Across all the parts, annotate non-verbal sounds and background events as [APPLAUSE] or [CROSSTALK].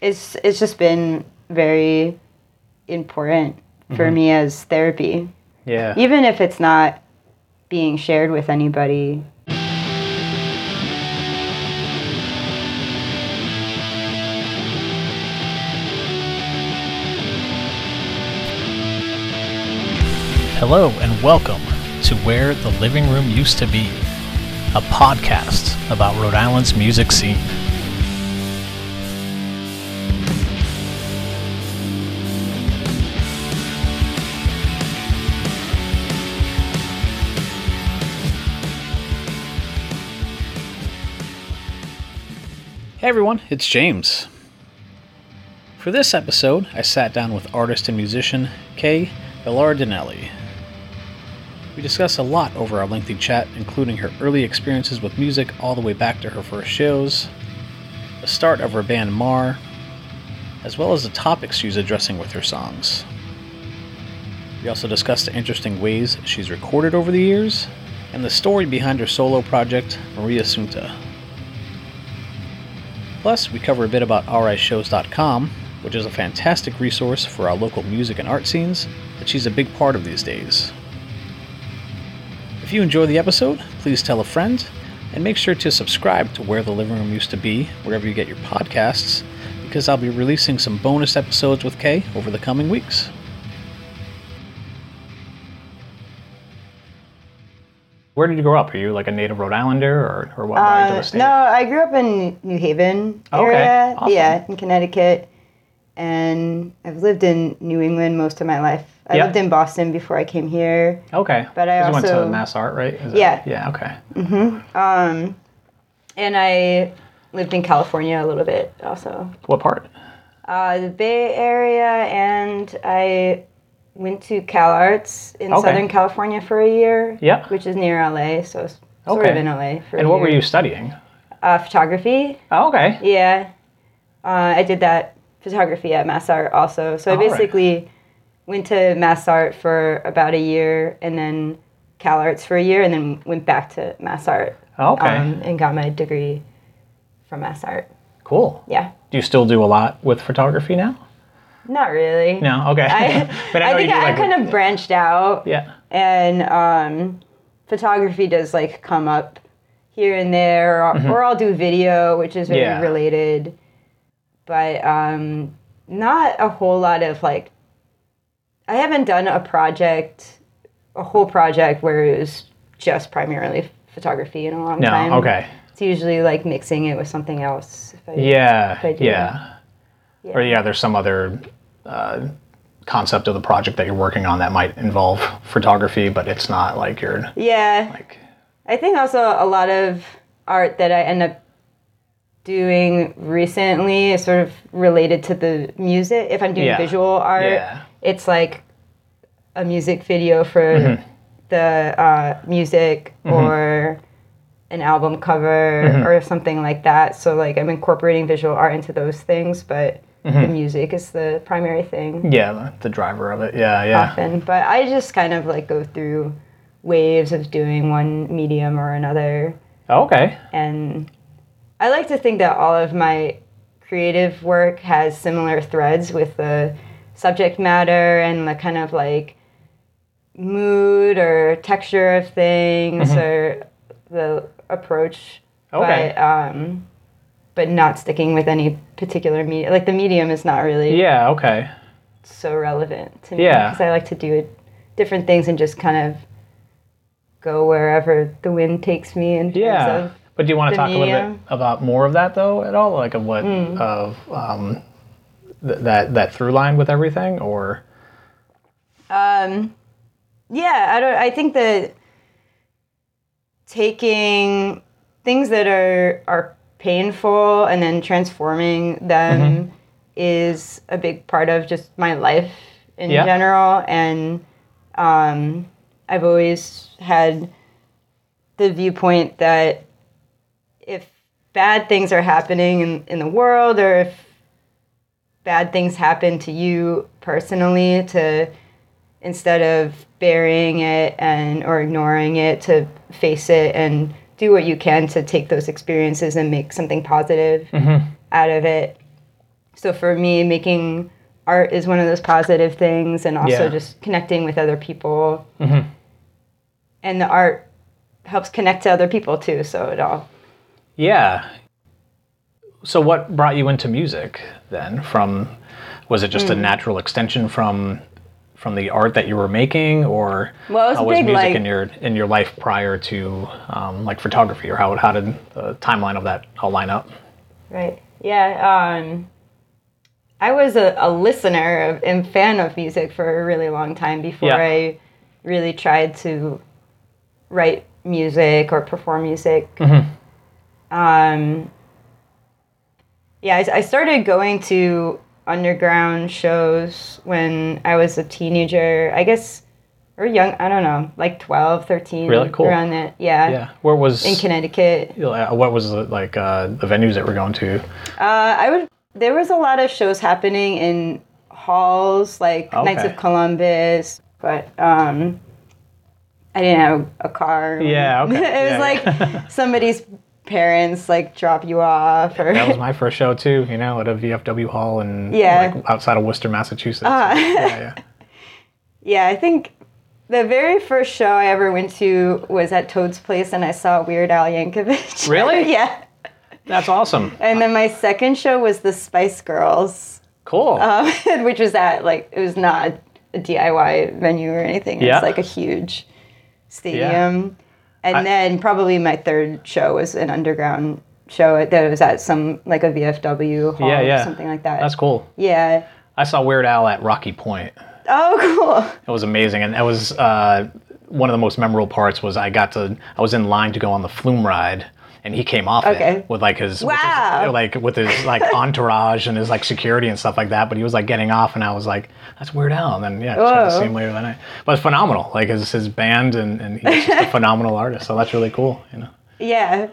it's it's just been very important for mm-hmm. me as therapy, Yeah. even if it's not being shared with anybody. Hello and welcome to Where the Living Room Used to Be, a podcast about Rhode Island's music scene. Hey everyone, it's James. For this episode, I sat down with artist and musician Kay Belardinelli. We discuss a lot over our lengthy chat, including her early experiences with music all the way back to her first shows, the start of her band Mar, as well as the topics she's addressing with her songs. We also discuss the interesting ways she's recorded over the years, and the story behind her solo project, Mariassunta. Plus, we cover a bit about rishows.com, which is a fantastic resource for our local music and art scenes that she's a big part of these days. If you enjoy the episode, please tell a friend, and make sure to subscribe to Where the Living Room Used to Be, wherever you get your podcasts, because I'll be releasing some bonus episodes with Kay over the coming weeks. Where did you grow up? Are you like a native Rhode Islander or, or what? Uh, no, I grew up in New Haven Okay, area. awesome. Yeah, in Connecticut, and I've lived in New England most of my life. I Yeah. lived in Boston before I came here. Okay. But I you went to Mass Art, right? Is Yeah. yeah, okay. Mm-hmm. Um, and I lived in California a little bit also. What part? Uh, the Bay Area, and I went to Cal Arts in Okay. Southern California for a year. Yeah. Which is near LA, so it's sort Okay. of in LA for And what were you studying? Uh, photography. Oh, okay. Yeah. Uh, I did that photography at Mass Art also. So I All right. basically went to Mass Art for about a year and then Cal Arts for a year and then went back to Mass Art okay. um, and got my degree from Mass Art. cool. Yeah. Do you still do a lot with photography now? Not really. No. Okay. I, [LAUGHS] but I, know think I, like, kind of branched out Yeah. and um, photography does like come up here and there or, or I'll do video which is very Mm-hmm. Yeah. related but um, not a whole lot of like i haven't done a project a whole project where it was just primarily photography in a long No. time Okay. it's usually like mixing it with something else if I, Yeah. I do. Yeah. Or yeah, there's some other uh, concept of the project that you're working on that might involve photography, but it's not like you're yeah like. I think also a lot of art that I end up doing recently is sort of related to the music. If I'm doing Yeah. visual art, Yeah. it's like a music video for the uh, music or an album cover or something like that. So like I'm incorporating visual art into those things, but the music is the primary thing Yeah, the, the driver of it. Yeah. Yeah. often. But I just kind of like go through waves of doing one medium or another Oh, okay. and I like to think that all of my creative work has similar threads with the subject matter and the kind of like mood or texture of things or the approach Okay. but um but not sticking with any particular medium like the medium is not really Yeah. Okay. so relevant to me Yeah. because I like to do different things and just kind of go wherever the wind takes me in terms Yeah. of But do you want to talk a little bit about more of that though, at all? Like of what Hmm. of um, th- that that through line with everything, or Um, yeah, I don't. I think that taking things that are are painful and then transforming them is a big part of just my life in Yeah. general. And um, I've always had the viewpoint that if bad things are happening in, in the world or if bad things happen to you personally to instead of burying it and or ignoring it to face it and do what you can to take those experiences and make something positive mm-hmm. out of it so for me, making art is one of those positive things, and also Yeah. just connecting with other people. Mm-hmm. And the art helps connect to other people too. So it all Yeah. So what brought you into music then? From was it just a mm. natural extension from from the art that you were making, or Well, was how was music like- in your in your life prior to um, like photography, or how how did the timeline of that all line up? Right. Yeah. Um, I was a, a listener of, and fan of music for a really long time before Yeah. I really tried to write music or perform music. Hmm. Um, yeah, I, I started going to underground shows when I was a teenager. I guess, or young, I don't know, like 12, 13. Really? Cool. Around that. Yeah. Yeah, where was In Connecticut. what was the, like uh, the venues that we're going to? Uh, I would. There was a lot of shows happening in halls, like Knights of Columbus, but um, I didn't have a car. Yeah, okay. [LAUGHS] it was Yeah, like [LAUGHS] somebody's parents like drop you off, or That was my first show too. You know, at a VFW hall in Yeah. like, outside of Worcester, Massachusetts. Ah. yeah, yeah. [LAUGHS] yeah. I think the very first show I ever went to was at Toad's Place, and I saw Weird Al Yankovic. [LAUGHS] Really? yeah. That's awesome. And then my second show was the Spice Girls. Cool. um, [LAUGHS] which was at like it was not a DIY venue or anything. It Yeah. was like a huge stadium. And I- then probably my third show was an underground show that was at some like a VFW hall Yeah, yeah. or something like that. That's cool. yeah. I saw Weird Al at Rocky Point. Oh, cool. It was amazing, and that was uh, one of the most memorable parts. Was I got to I was in line to go on the flume ride, and he came off Okay. it with like his with his- like with his like [LAUGHS] entourage and his like security and stuff like that. But he was like getting off, and I was like, "That's Weird Al." And then yeah, to Whoa. see later that night. But it's phenomenal. Like his his band, and and he's just a [LAUGHS] phenomenal artist. So that's really cool. You know. Yeah.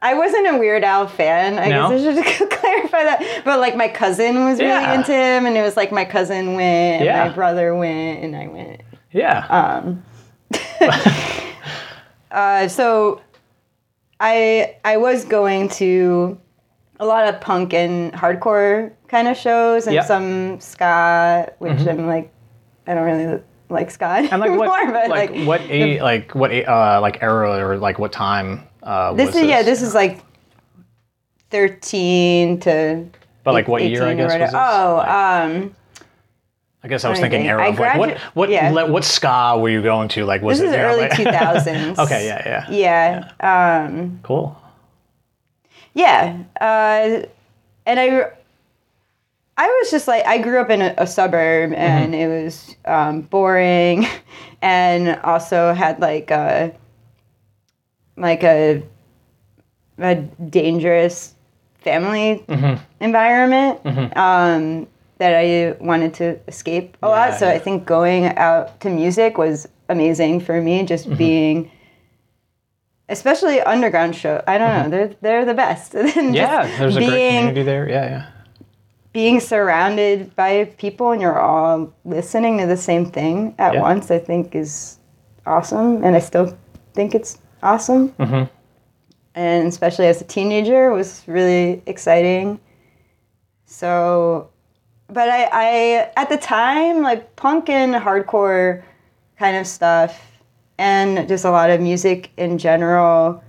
I wasn't a Weird Al fan. I No? guess I should [LAUGHS] clarify that. But like my cousin was really Yeah. into him, and it was like my cousin went, and Yeah. my brother went, and I went. Yeah. Um. Uh, so I I was going to a lot of punk and hardcore kind of shows and Yep. Mm-hmm. some ska, which I'm like I don't really like ska and like [LAUGHS] anymore, what but like, like, what a like what a, uh like era or like what time uh this was is yeah this is like thirteen to But like what year I 18 or guess was this? Oh, Like- um, I guess I was thinking think. era. Of like, what gradu- what yeah. le- what ska were you going to? Like was this it is you know, early like- [LAUGHS] two thousands. okay, yeah, yeah, Yeah. Um, cool. Yeah, uh, and I, I was just like I grew up in a, a suburb, and it was um, boring, [LAUGHS] and also had like a, like a, a dangerous family environment um, that I wanted to escape a Yeah, lot. So yeah. I think going out to music was amazing for me, just being especially underground show. I don't know, they're they're the best. [LAUGHS] Yeah, there's a great being community there. Yeah, yeah. being surrounded by people and you're all listening to the same thing at Yeah. once. I think is awesome, and I still think it's awesome. Mm-hmm. And especially as a teenager, it was really exciting. So, but I, I at the time like punk and hardcore kind of stuff and just a lot of music in general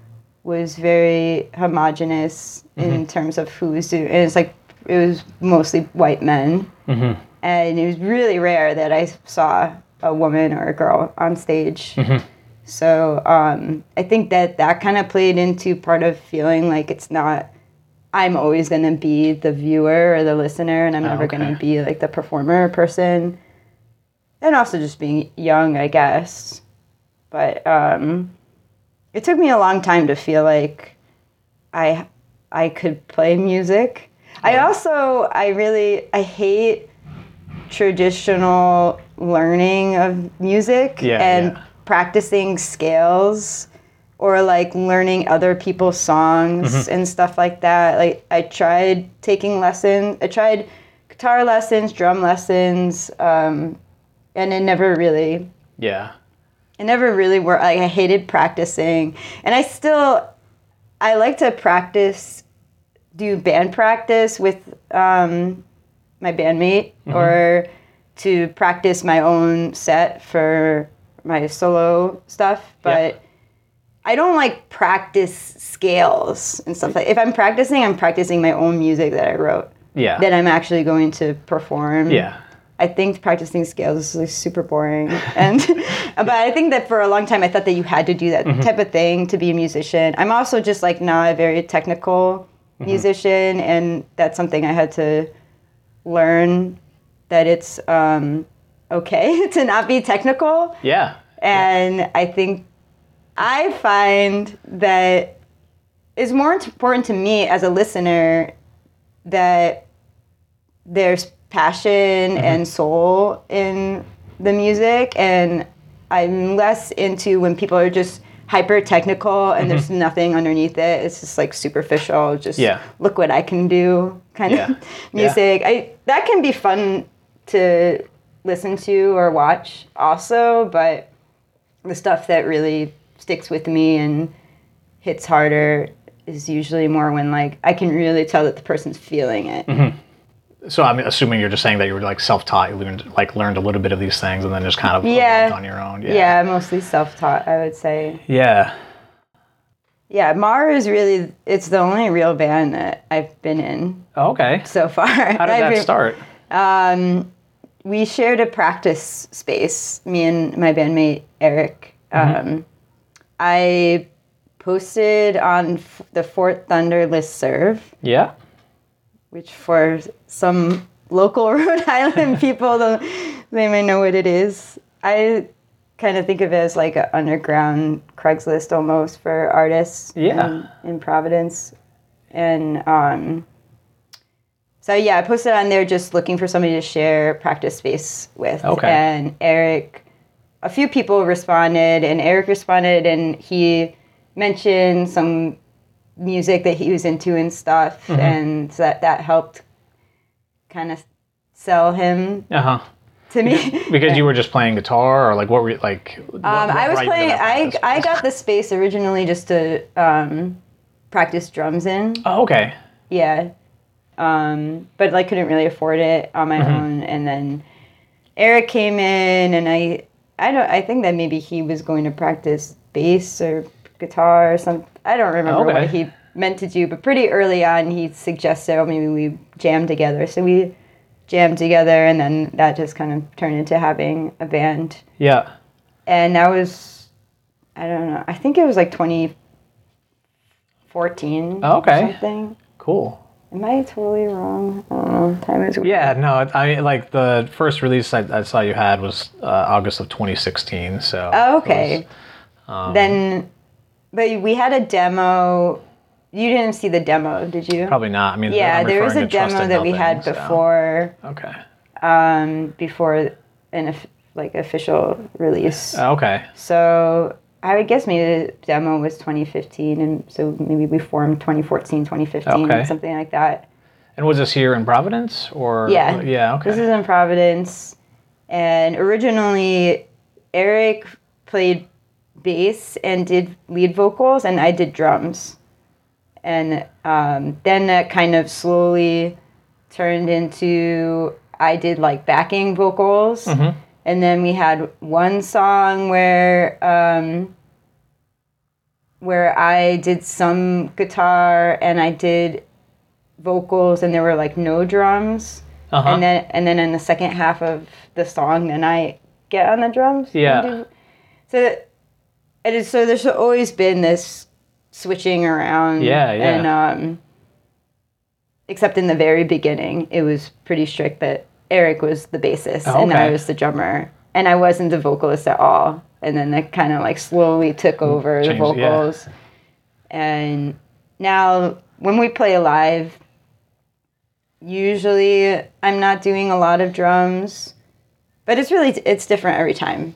was very homogenous in mm-hmm. terms of who was doing and it's like it was mostly white men. Mm-hmm. And it was really rare that i saw a woman or a girl on stage. Mm-hmm. So um, i think that that kind of played into part of feeling like it's not i'm always going to be the viewer or the listener and i'm never going okay. to be like the performer person and also just being young i guess but um, it took me a long time to feel like I I could play music. I also I really I hate traditional learning of music Yeah, and yeah. practicing scales or like learning other people's songs Mm-hmm. and stuff like that. Like I tried taking lessons. I tried guitar lessons, drum lessons, um, and it never really Yeah. it never really worked. Like, I hated practicing, and I still I like to practice, do band practice with um, my bandmate or to practice my own set for my solo stuff. But I don't like practice scales and stuff like. If I'm practicing, I'm practicing my own music that I wrote Yeah. that I'm actually going to perform. yeah. I think practicing scales is like super boring, [LAUGHS] and but I think that for a long time I thought that you had to do that Mm-hmm. type of thing to be a musician. I'm also just like not a very technical Mm-hmm. musician, and that's something I had to learn that it's um, okay [LAUGHS] to not be technical. Yeah. And I think I find that it's more important to me as a listener that there's passion mm-hmm. and soul in the music and I'm less into when people are just hyper technical and there's mm-hmm. nothing underneath it. It's just like superficial, just Yeah. look what I can do kind Yeah. of [LAUGHS] music. I that can be fun to listen to or watch also, but the stuff that really sticks with me and hits harder is usually more when like I can really tell that the person's feeling it. Mm-hmm. So I'm assuming you're just saying that you were like self-taught, you learned like learned a little bit of these things, and then just kind of Yeah. on your own. Yeah. Yeah. mostly self-taught, I would say. Yeah. Yeah, Mar is really it's the only real band that I've been in Oh, okay. so far. How did [LAUGHS] that start? Um, we shared a practice space, me and my bandmate Eric. Um, I posted on f- the Fort Thunder listserv, Yeah. which for some local [LAUGHS] Rhode Island [LAUGHS] people, the- they may know what it is. I kind of think of it as like an underground Craigslist almost for artists Yeah. in, in Providence. And um, so, yeah, I posted on there just looking for somebody to share practice space with. Okay. And Eric, a few people responded, and Eric responded, and he mentioned some music that he was into and stuff, Mm-hmm. and so that that helped kind of sell him Uh huh. to me. Because you were just playing guitar, or like what were you like? um, I was brought you to playing. I I got the space originally just to um, practice drums in. Oh, okay. Yeah. Um, but like couldn't really afford it on my own and then Eric came in and I I don't I think that maybe he was going to practice bass or guitar or something. I don't remember Okay. what he meant to do, but pretty early on he suggested oh maybe we jam together. So we jammed together and then that just kind of turned into having a band. Yeah. And that was I don't know. I think it was like 2014 Oh, okay. or something. Cool. Am I totally wrong? I don't know. Time is weird. Yeah, no, I mean, like the first release I, I saw you had was uh, August of 2016. So Oh, okay. um, then, but we had a demo. You didn't see the demo, did you? probably not. I mean, Yeah, there was a referring to Trust demo that we had so- before, Okay. um, before an like official release. Oh, Okay. So I would guess maybe the demo was 2015, and so maybe we formed 2014, 2015, Okay. something like that. And was this here in Providence or? Yeah. Yeah. Okay. This is in Providence. And originally, Eric played bass and did lead vocals, and I did drums. And um, then that kind of slowly turned into I did like backing vocals. Mhm. And then we had one song where um, where I did some guitar and I did vocals, and there were like no drums uh-huh. and then and then in the second half of the song then i get on the drums Yeah. do- so that- it is so there's always been this switching around Yeah, yeah. and um except in the very beginning it was pretty strict that eric was the bassist Oh, and i was the drummer. And i wasn't the vocalist at all. And then that kind of like slowly took mm, over the Changed, yeah. vocals. And now when we play live usually i'm not doing a lot of drums but it's really it's different every time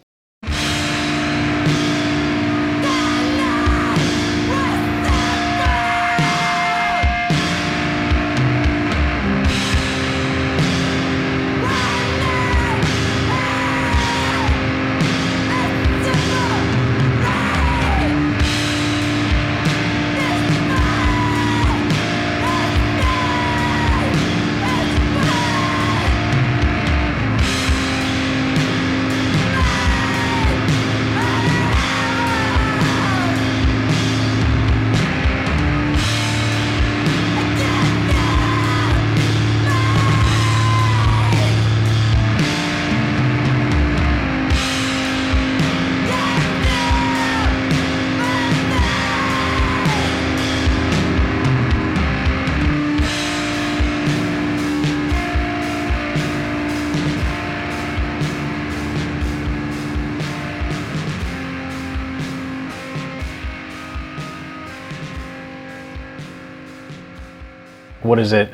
what is it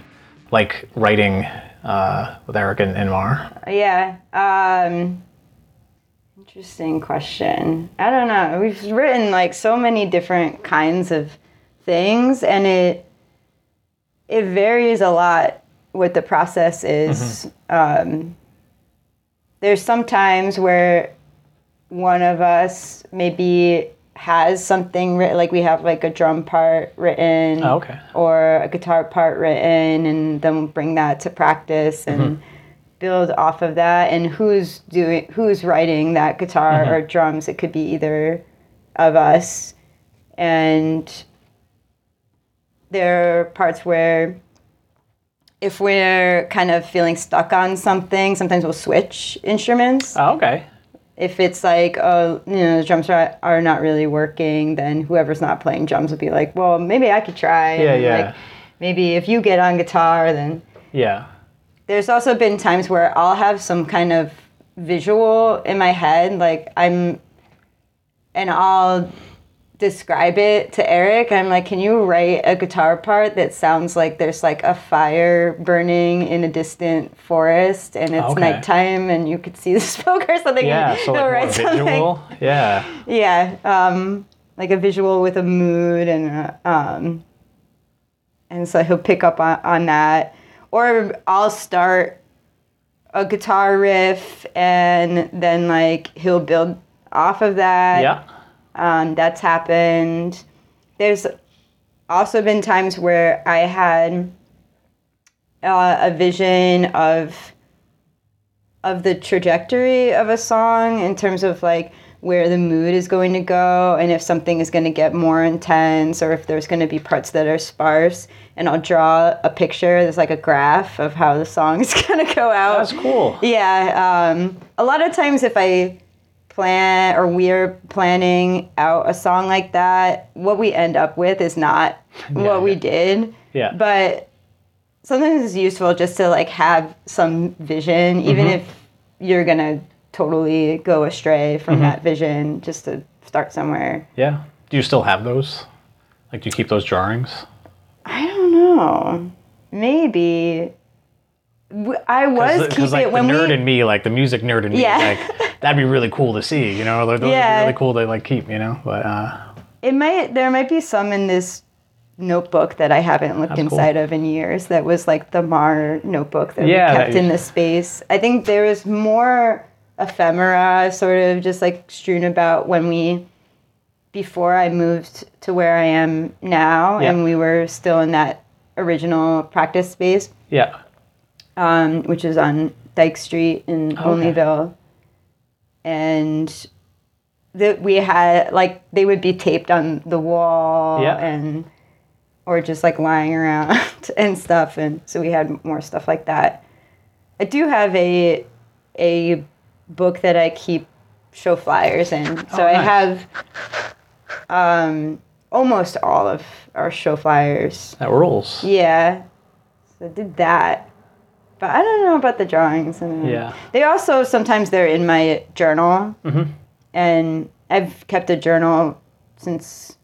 like writing uh, with Eric and, and Mar? Yeah. Um, interesting question. I don't know. We've written like so many different kinds of things, and it it varies a lot what the process is. Um, there's some times where one of us maybe has something written, like we have like a drum part written Oh, okay. or a guitar part written, and then we'll bring that to practice and mm-hmm. build off of that. And who's doing, who's writing that guitar mm-hmm. or drums? It could be either of us, and there are parts where if we're kind of feeling stuck on something, sometimes we'll switch instruments. Oh, okay. If it's like, oh, you know, the drums are, are not really working, then whoever's not playing drums would be like, well, maybe I could try. Yeah, And, yeah. Like, maybe if you get on guitar, then Yeah. there's also been times where I'll have some kind of visual in my head, like I'm, and I'll describe it to Eric. I'm like, can you write a guitar part that sounds like there's like a fire burning in a distant forest and it's Okay. nighttime and you could see the [LAUGHS] smoke or something? Yeah. So like write something. visual. Yeah. Yeah, um, like a visual with a mood and um, and so he'll pick up on, on that, or I'll start a guitar riff and then like he'll build off of that. Yeah. Um, that's happened. There's also been times where I had uh, a vision of of the trajectory of a song in terms of like where the mood is going to go and if something is going to get more intense or if there's going to be parts that are sparse and I'll draw a picture there's like a graph of how the song is [LAUGHS] going to go out That's cool. yeah, um, a lot of times if I plan or we're planning out a song like that, what we end up with is not what we did. Yeah. But sometimes it's useful just to like have some vision, even Mm-hmm. if you're gonna totally go astray from Mm-hmm. that vision, just to start somewhere. Yeah. Do you still have those? Like, do you keep those drawings? I don't know. Maybe. I was keeping like it when the nerd we. in me, like the music nerd in me, Yeah. like [LAUGHS] that'd be really cool to see. You know, like, those would Yeah. be really cool to like keep. You know, but uh, It might there might be some in this notebook that I haven't looked That's cool. inside of in years that was like the Mar notebook that Yeah, we kept you- in the space. I think there was more ephemera sort of just like strewn about when we before I moved to where I am now Yeah. and we were still in that original practice space, yeah, um, which is on Dike Street in Okay. And that we had like they would be taped on the wall Yeah. and or just like lying around [LAUGHS] and stuff and so we had more stuff like that. I do have a a book that I keep show flyers in. So Oh, I have um almost all of our show flyers. that rules. Yeah. So I did that. But I don't know about the drawings. And Yeah. They also sometimes they're in my journal. Mhm. And I've kept a journal since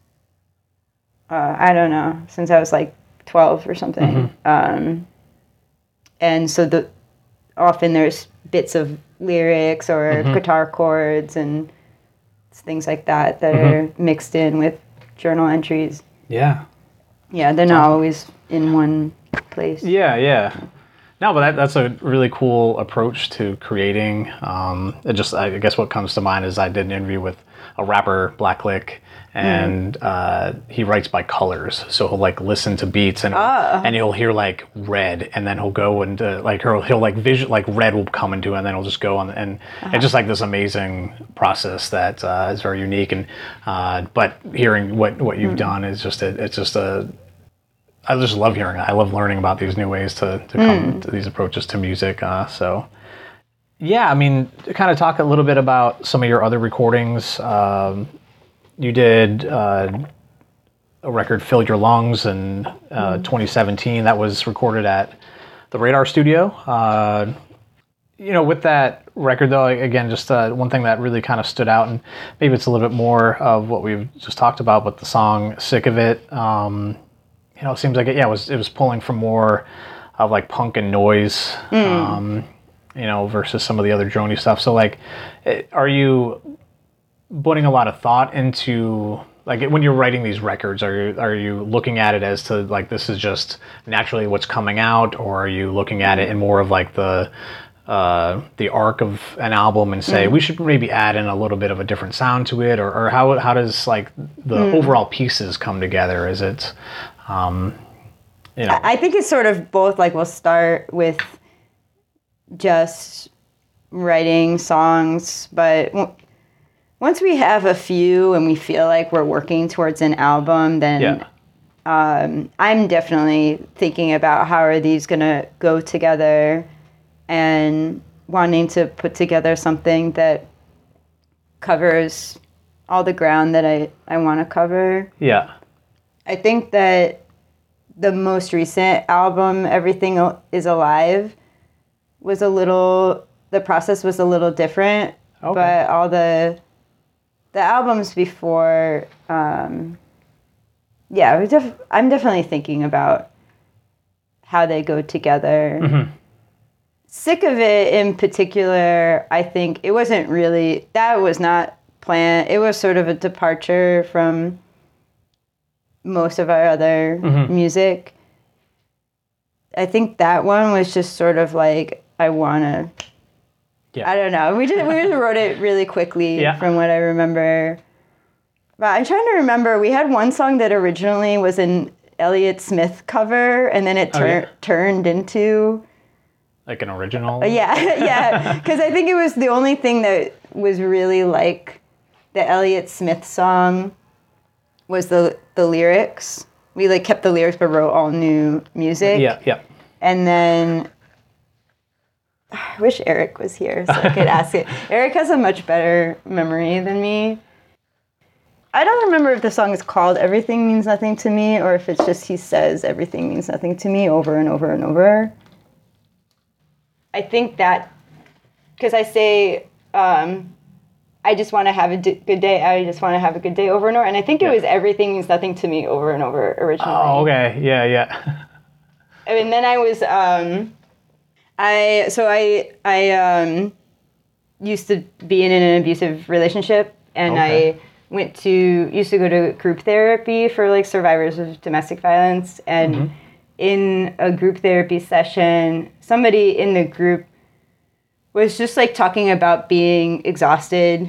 uh, I don't know, since I was like 12 or something. Um, and so the often there's bits of lyrics or guitar chords and things like that that are mixed in with journal entries. Yeah, Yeah, they're not always in one place. yeah, yeah. No, but that, that's a really cool approach to creating. Um, it just, I guess, what comes to mind is I did an interview with a rapper, Blacklick, and uh, he writes by colors. So he'll like listen to beats and Ah. and he'll hear like red, and then he'll go and uh, like he'll, he'll like vision like red will come into, it, and then he'll just go on and it's just like this amazing process that uh, is very unique. And uh, but hearing what what you've done is just a, it's just a I just love hearing it. I love learning about these new ways to, to come to these approaches to music. Uh, so, yeah, I mean, to kind of talk a little bit about some of your other recordings. Um, you did uh, a record, Fill Your Lungs, in uh, 2017. That was recorded at the Radar Studio. Uh, you know, with that record, though, again, just uh, one thing that really kind of stood out, and maybe it's a little bit more of what we've just talked about, but the song Sick of It. Um, you know, it seems like it, yeah, it was it was pulling from more of like punk and noise, um, you know, versus some of the other drony stuff. So like, it, are you putting a lot of thought into like when you're writing these records? Are you are you looking at it as to like this is just naturally what's coming out, or are you looking at it in more of like the uh, the arc of an album and say we should maybe add in a little bit of a different sound to it, or, or how how does like the overall pieces come together? Is it, um, you know, I think it's sort of both. Like we'll start with just writing songs, but w- once we have a few and we feel like we're working towards an album, then yeah, um, I'm definitely thinking about how are these gonna go together, and wanting to put together something that covers all the ground that I, I want to cover. yeah, I think that the most recent album, Everything is Alive, was a little. The process was a little different, Okay. but all the the albums before, um, yeah, def- I'm definitely thinking about how they go together. Sick of it in particular, I think it wasn't really that was not planned. It was sort of a departure from most of our other mm-hmm. music. I think that one was just sort of like I wanna. Yeah. I don't know. We just we just [LAUGHS] wrote it really quickly Yeah. from what I remember. But I'm trying to remember. We had one song that originally was an Elliott Smith cover, and then it Oh, yeah. turned into like an original. Uh, yeah, [LAUGHS] yeah. Because I think it was the only thing that was really like the Elliott Smith song was the the lyrics. We like kept the lyrics but wrote all new music. yeah, yeah. And then I wish Eric was here so I could [LAUGHS] ask it. Eric has a much better memory than me. I don't remember if the song is called Everything Means Nothing to Me or if it's just he says everything means nothing to me over and over and over. I think that because I say, um, I just want to have a d- good day. I just want to have a good day over and over. And I think it Yeah. was everything means nothing to me over and over originally. Oh, okay. Yeah, yeah. [LAUGHS] and then I was um, I so I I um, used to be in an abusive relationship, and Okay. I went to used to go to group therapy for like survivors of domestic violence, and in a group therapy session, somebody in the group was just like talking about being exhausted,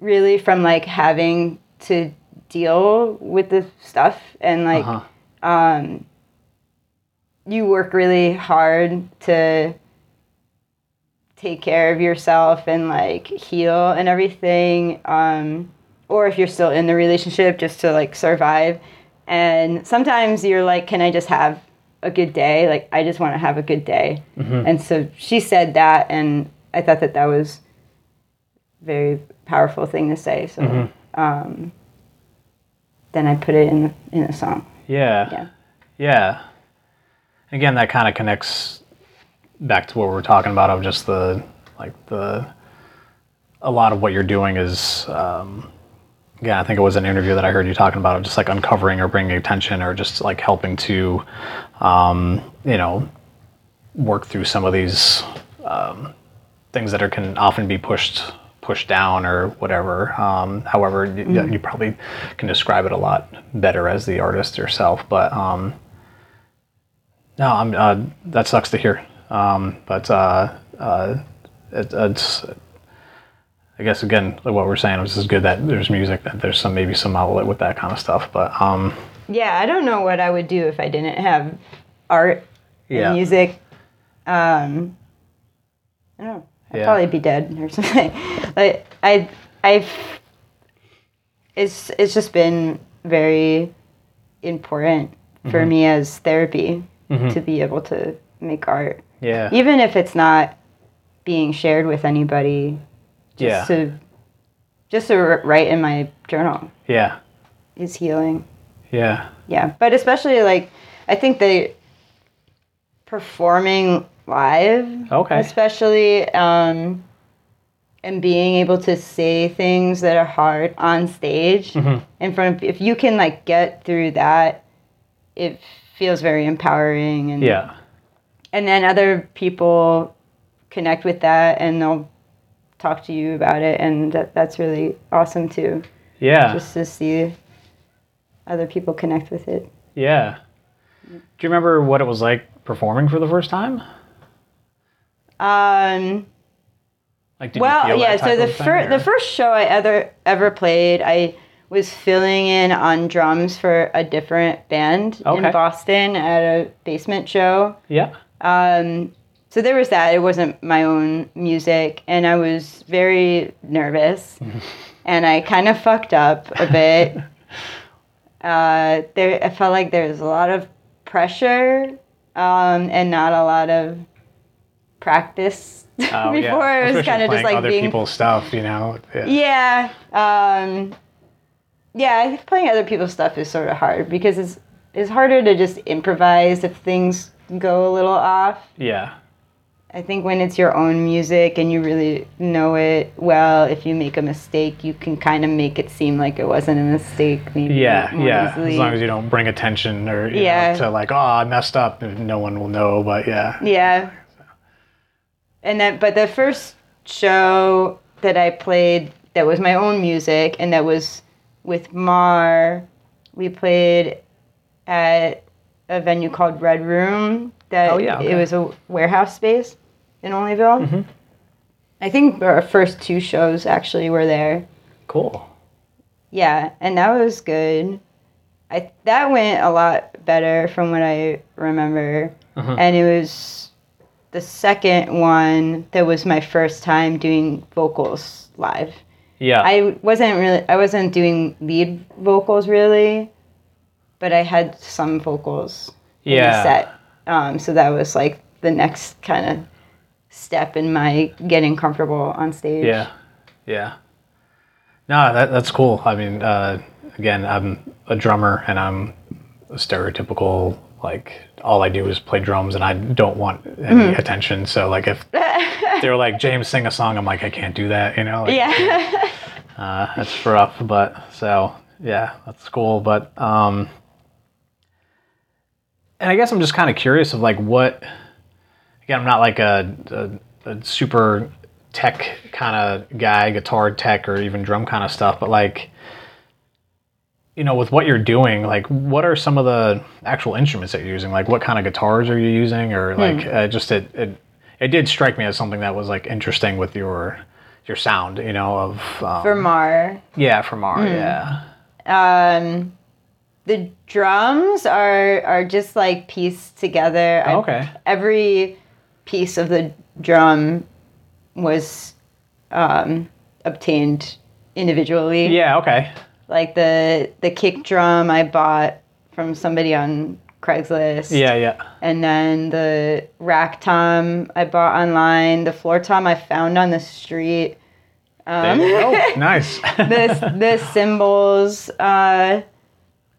really from like having to deal with the stuff and like Uh-huh. um, you work really hard to take care of yourself and like heal and everything um, or if you're still in the relationship just to like survive. And sometimes you're like can i just have a good day? Like i just want to have a good day. And so she said that and i thought that that was a very powerful thing to say so um, then i put it in in a song Yeah. Yeah. Yeah. Again, that kind of connects back to what we were talking about of just the like the a lot of what you're doing is um, yeah I think it was an interview that I heard you talking about of just like uncovering or bringing attention or just like helping to um, you know work through some of these um, things that are can often be pushed pushed down or whatever. Um, however, you, you probably can describe it a lot better as the artist yourself. But um, no, I'm uh, that sucks to hear. Um, but uh, uh, it, it's I guess again like what we're saying this is good that there's music that there's some maybe some outlet with that kind of stuff. But um, Yeah, I don't know what I would do if I didn't have art Yeah. and music. Um, I don't know. I'd Yeah. probably be dead [LAUGHS] or something. like I, I've. It's it's just been very important for Mm-hmm. me as therapy to be able to make art, yeah, even if it's not being shared with anybody. Just yeah, to just to write in my journal yeah, is healing. yeah, Yeah, but especially like I think that performing live, Okay. especially um, and being able to say things that are hard on stage Mm-hmm. in front of if you can like get through that, it feels very empowering and Yeah. and then other people connect with that and they'll talk to you about it and that, that's really awesome too Yeah. just to see other people connect with it yeah. Do you remember what it was like performing for the first time? Um Like, well yeah so the first the first show i ever ever played i was filling in on drums for a different band Okay. in boston at a basement show Yeah. Um, so there was that. It wasn't my own music, and I was very nervous, [LAUGHS] and I kind of fucked up a bit. [LAUGHS] uh, there, I felt like there was a lot of pressure, um, and not a lot of practice. [LAUGHS] Oh, Before yeah. it was kind of just like other being people's stuff, you know. Yeah. yeah. Um, yeah, playing other people's stuff is sort of hard because it's it's harder to just improvise if things go a little off. Yeah. I think when it's your own music and you really know it well, if you make a mistake, you can kind of make it seem like it wasn't a mistake. Maybe Yeah, yeah. easily. As long as you don't bring attention or you Yeah. know, to like, oh, I messed up, no one will know. But yeah, Yeah. And then, but the first show that I played that was my own music and that was with Mar, we played at a venue called Red Room. That Oh, yeah, okay. it was a warehouse space in Olneyville. Mm-hmm. I think our first two shows actually were there. cool. Yeah, and that was good. I that went a lot better from what I remember. Mhm. And it was the second one that was my first time doing vocals live. Yeah, I wasn't really I wasn't doing lead vocals really, but I had some vocals in the yeah, set. Um, so that was like the next kind of step in my getting comfortable on stage. yeah, yeah. No, that that's cool. I mean, uh, again, I'm a drummer and I'm a stereotypical like all I do is play drums and I don't want any Mm-hmm. attention. So like if [LAUGHS] they were like James sing a song, I'm like I can't do that. You know. Like, Yeah. Uh, that's rough, but so yeah, that's cool. But um, and I guess I'm just kind of curious of like what. Again, I'm not like a, a, a super tech kind of guy, guitar tech or even drum kind of stuff, but like, you know, with what you're doing, like, what are some of the actual instruments that you're using? Like, what kind of guitars are you using, or like, uh, just it, it, it did strike me as something that was like interesting with your your sound, you know, of um, For Mar. yeah, from our yeah, Um, the drums are are just like pieced together. Oh, okay, every piece of the drum was um, obtained individually. yeah, okay, Like the the kick drum I bought from somebody on Craigslist. yeah, yeah, And then the rack tom I bought online. The floor tom I found on the street. Um, you go, [LAUGHS] [LAUGHS] nice, this the cymbals uh,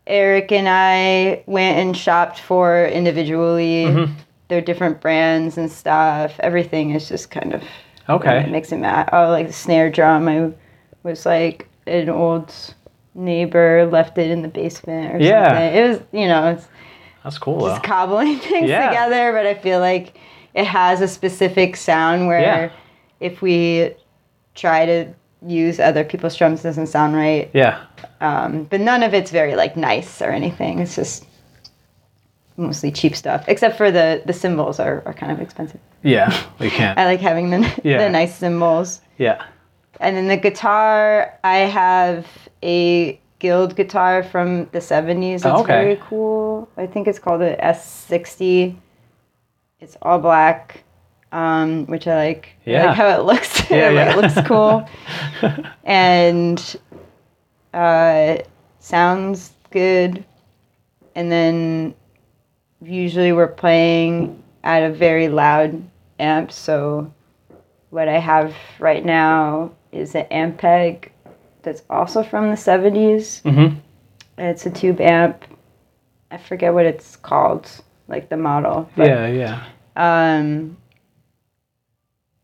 Eric and I went and shopped for individually. Mm-hmm. They're different brands and stuff. Everything is just kind of okay, mix and match. Oh, like the snare drum, I was like an old neighbor left it in the basement or Yeah. something. It was, you know, it's that's cool though. just cobbling [LAUGHS] things Yeah. together, but I feel like it has a specific sound where Yeah. if we try to use other people's drums, it doesn't sound right. Yeah, Um, but none of it's very like nice or anything. It's just mostly cheap stuff, except for the the cymbals are, are kind of expensive. yeah, we can't, [LAUGHS] I like having the Yeah. the nice cymbals. yeah, And then the guitar, I have a Guild guitar from the 70s. It's Oh, okay. very cool. I think it's called a S60. It's all black, um, which I like. I Yeah. like how it looks. [LAUGHS] Yeah, yeah. it looks cool. [LAUGHS] and uh, sounds good. And then usually we're playing at a very loud amp, so what I have right now is an Ampeg that's also from the 70s. mm-hmm. It's a tube amp. I forget what it's called, like the model. but, yeah, yeah, Um,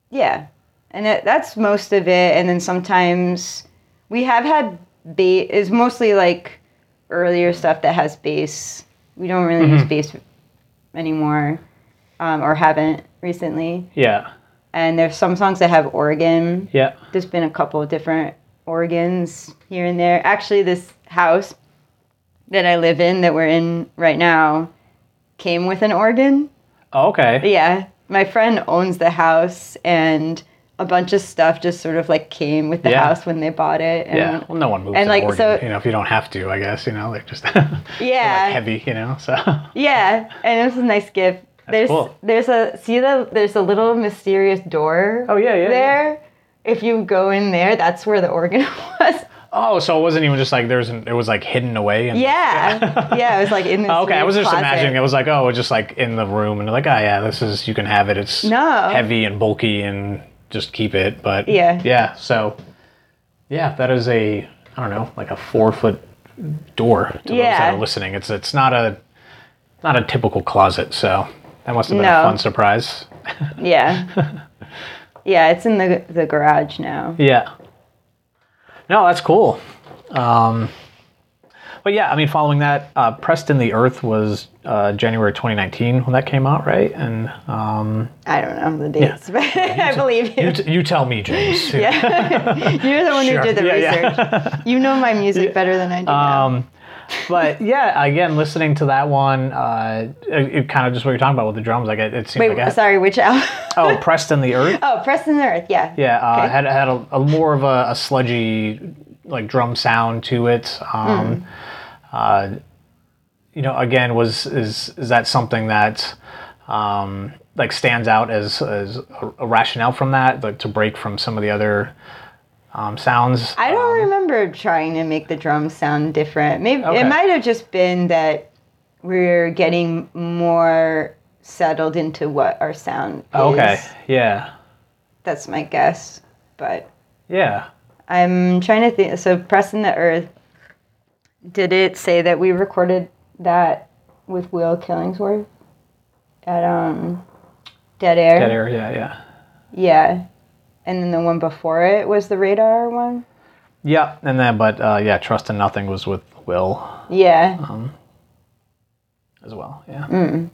yeah. And that, that's most of it. And then sometimes we have had bass, it's mostly like earlier stuff that has bass We don't really use bass anymore, um, or haven't recently. Yeah. And there's some songs that have organ. Yeah. There's been a couple of different organs here and there. Actually, this house that I live in, that we're in right now, came with an organ. Oh, okay. Yeah, my friend owns the house, and a bunch of stuff just sort of like came with the Yeah. house when they bought it. And Yeah. Well, no one moves and, an like, organ, so- you know, if you don't have to, I guess, you know, [LAUGHS] like just Yeah. like heavy, you know. So Yeah, and it was a nice gift. There's cool. there's a see the there's a little mysterious door. Oh, yeah, yeah, yeah. There, if you go in there, that's where the organ [LAUGHS] was. Oh, so it wasn't even just like there's an, it was like hidden away. And, Yeah, [LAUGHS] yeah, it was like in this. Oh, [LAUGHS] okay, I was just closet. imagining it was like oh, just like in the room and like oh yeah, this is you can have it. It's No. heavy and bulky and just keep it. But Yeah. yeah. So yeah, that is a I don't know like a four foot door to those Yeah. that are listening. It's it's not a not a typical closet. So that must have been a fun surprise. Yeah, [LAUGHS] yeah, it's in the the garage now. Yeah. No, that's cool. Um, but yeah, I mean, following that, uh, Pressed in the Earth was uh, January 2019 when that came out, right? And um, I don't know the dates, [LAUGHS] but I believe you. you, t- you tell me, James. yeah, [LAUGHS] you're the one Sure. who did the Yeah, yeah. research. You know my music better than I do. now. But yeah, again, listening to that one, uh, it, it kind of just what you're talking about with the drums. Like it, it seemed Wait, like a, sorry, which album? oh, [LAUGHS] Pressed in the Earth. oh, Pressed in the Earth. Yeah. Yeah, uh, Okay. had had a, a more of a, a sludgy like drum sound to it. Um, uh, you know, again, was is is that something that um, like stands out as as a, a rationale from that, like to break from some of the other um, sounds? I don't remember trying to make the drums sound different. Maybe Okay. it might have just been that we're getting more settled into what our sound is. okay, yeah, That's my guess. But yeah. I'm trying to think. So, Pressed in the Earth, did it say that we recorded that with Will Killingsworth at um, Dead Air? Dead air, yeah, yeah, Yeah. And then the one before it was the Radar one? yeah. And then, but uh, yeah, trust in nothing was with Will Yeah. as well. Yeah. Mm.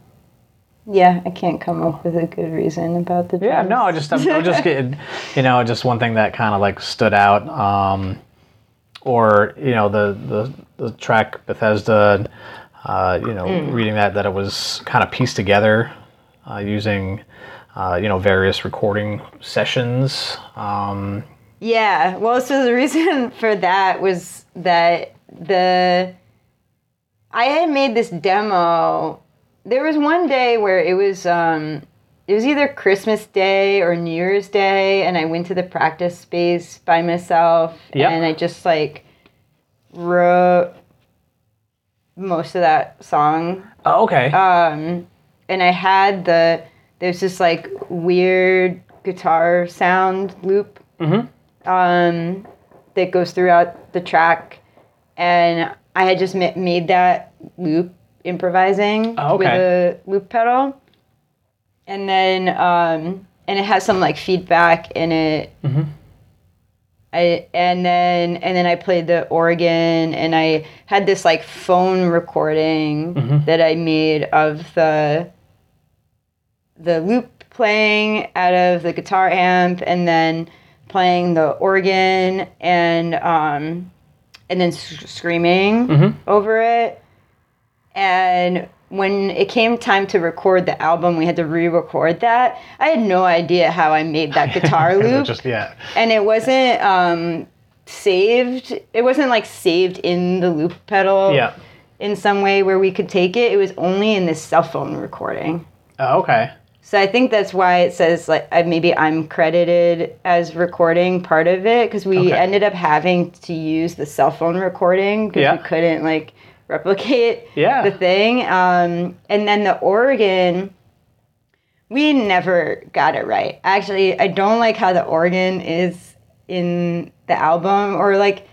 Yeah, I can't come up with a good reason about the Yeah, no, I just I'm, I'm just [LAUGHS] getting, you know, just one thing that kind of like stood out, um, or you know the the the track Bethesda, uh, you know, Mm. reading that that it was kind of pieced together uh, using, uh, you know, various recording sessions. Um, Yeah, well, so the [LAUGHS] reason for that was that the I had made this demo. There was one day where it was um it was either Christmas Day or New Year's Day and I went to the practice space by myself Yep. and I just like wrote most of that song oh, okay. um, and I had the there's this like weird guitar sound loop um, that goes throughout the track, and I had just ma- made that loop improvising Oh, with a loop pedal, and then um, and it has some like feedback in it. I, and then and then I played the organ and I had this like phone recording that I made of the the loop playing out of the guitar amp and then playing the organ and um and then s- screaming over it and when it came time to record the album we had to re-record that i had no idea how i made that guitar [LAUGHS] loop just yeah. and it wasn't um, saved. It wasn't like saved in the loop pedal Yeah. in some way where we could take it. It was only in this cell phone recording. Oh, okay. So I think that's why it says like I, maybe I'm credited as recording part of it because we Okay. ended up having to use the cell phone recording because Yeah. we couldn't like replicate Yeah. the thing. Um, and then the organ, we never got it right. Actually, I don't like how the organ is in the album, or like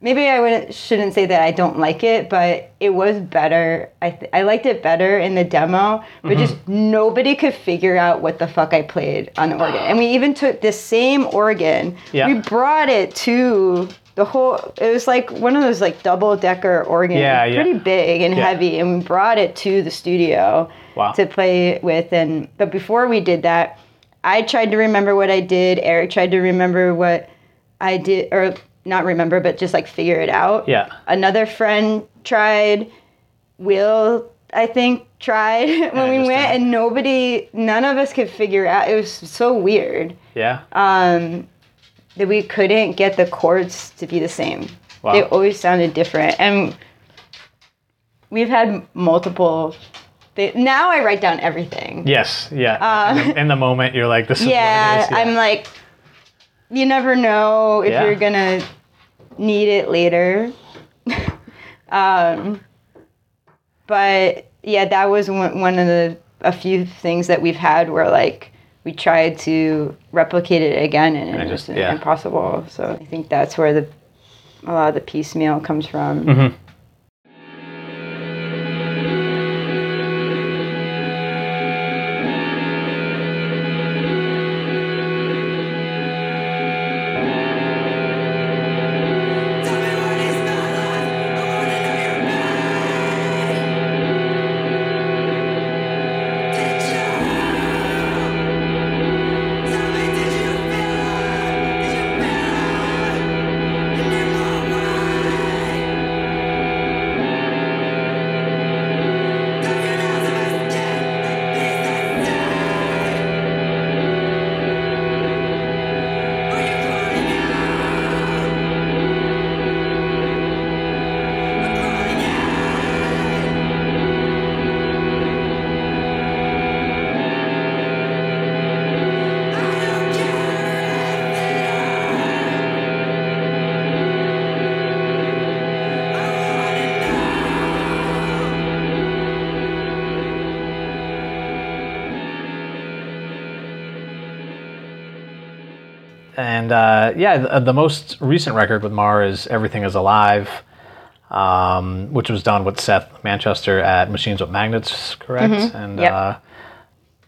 maybe I would shouldn't say that I don't like it, but it was better. I th- I liked it better in the demo, but just mm-hmm. nobody could figure out what the fuck I played on the organ. And we even took the same organ, Yeah. we brought it to the whole it was like one of those like double decker organs, Yeah, yeah. pretty big and Yeah. heavy, and we brought it to the studio Wow. to play with. And but before we did that, I tried to remember what I did. Eric tried to remember what I did, or not remember, but just like figure it out. Yeah. Another friend tried. Will I think tried [LAUGHS] when we went, and nobody, none of us could figure out. It was so weird Yeah. um, that we couldn't get the chords to be the same. Wow. They always sounded different, and we've had multiple. They, now I write down everything. Yes. Yeah. in, the, in the moment, you're like, this is Uh, Yeah, what it is. [LAUGHS] I'm like, you never know if Yeah. you're gonna need it later. [LAUGHS] um, but yeah, that was one, one of the a few things that we've had where like we tried to replicate it again and, it it just- was yeah. impossible. So I think that's where the a lot of the piecemeal comes from. Mhm. Uh, yeah, the, the most recent record with Mar is Everything is Alive, um, which was done with Seth Manchester at Machines with Magnets, correct? And Yep. uh,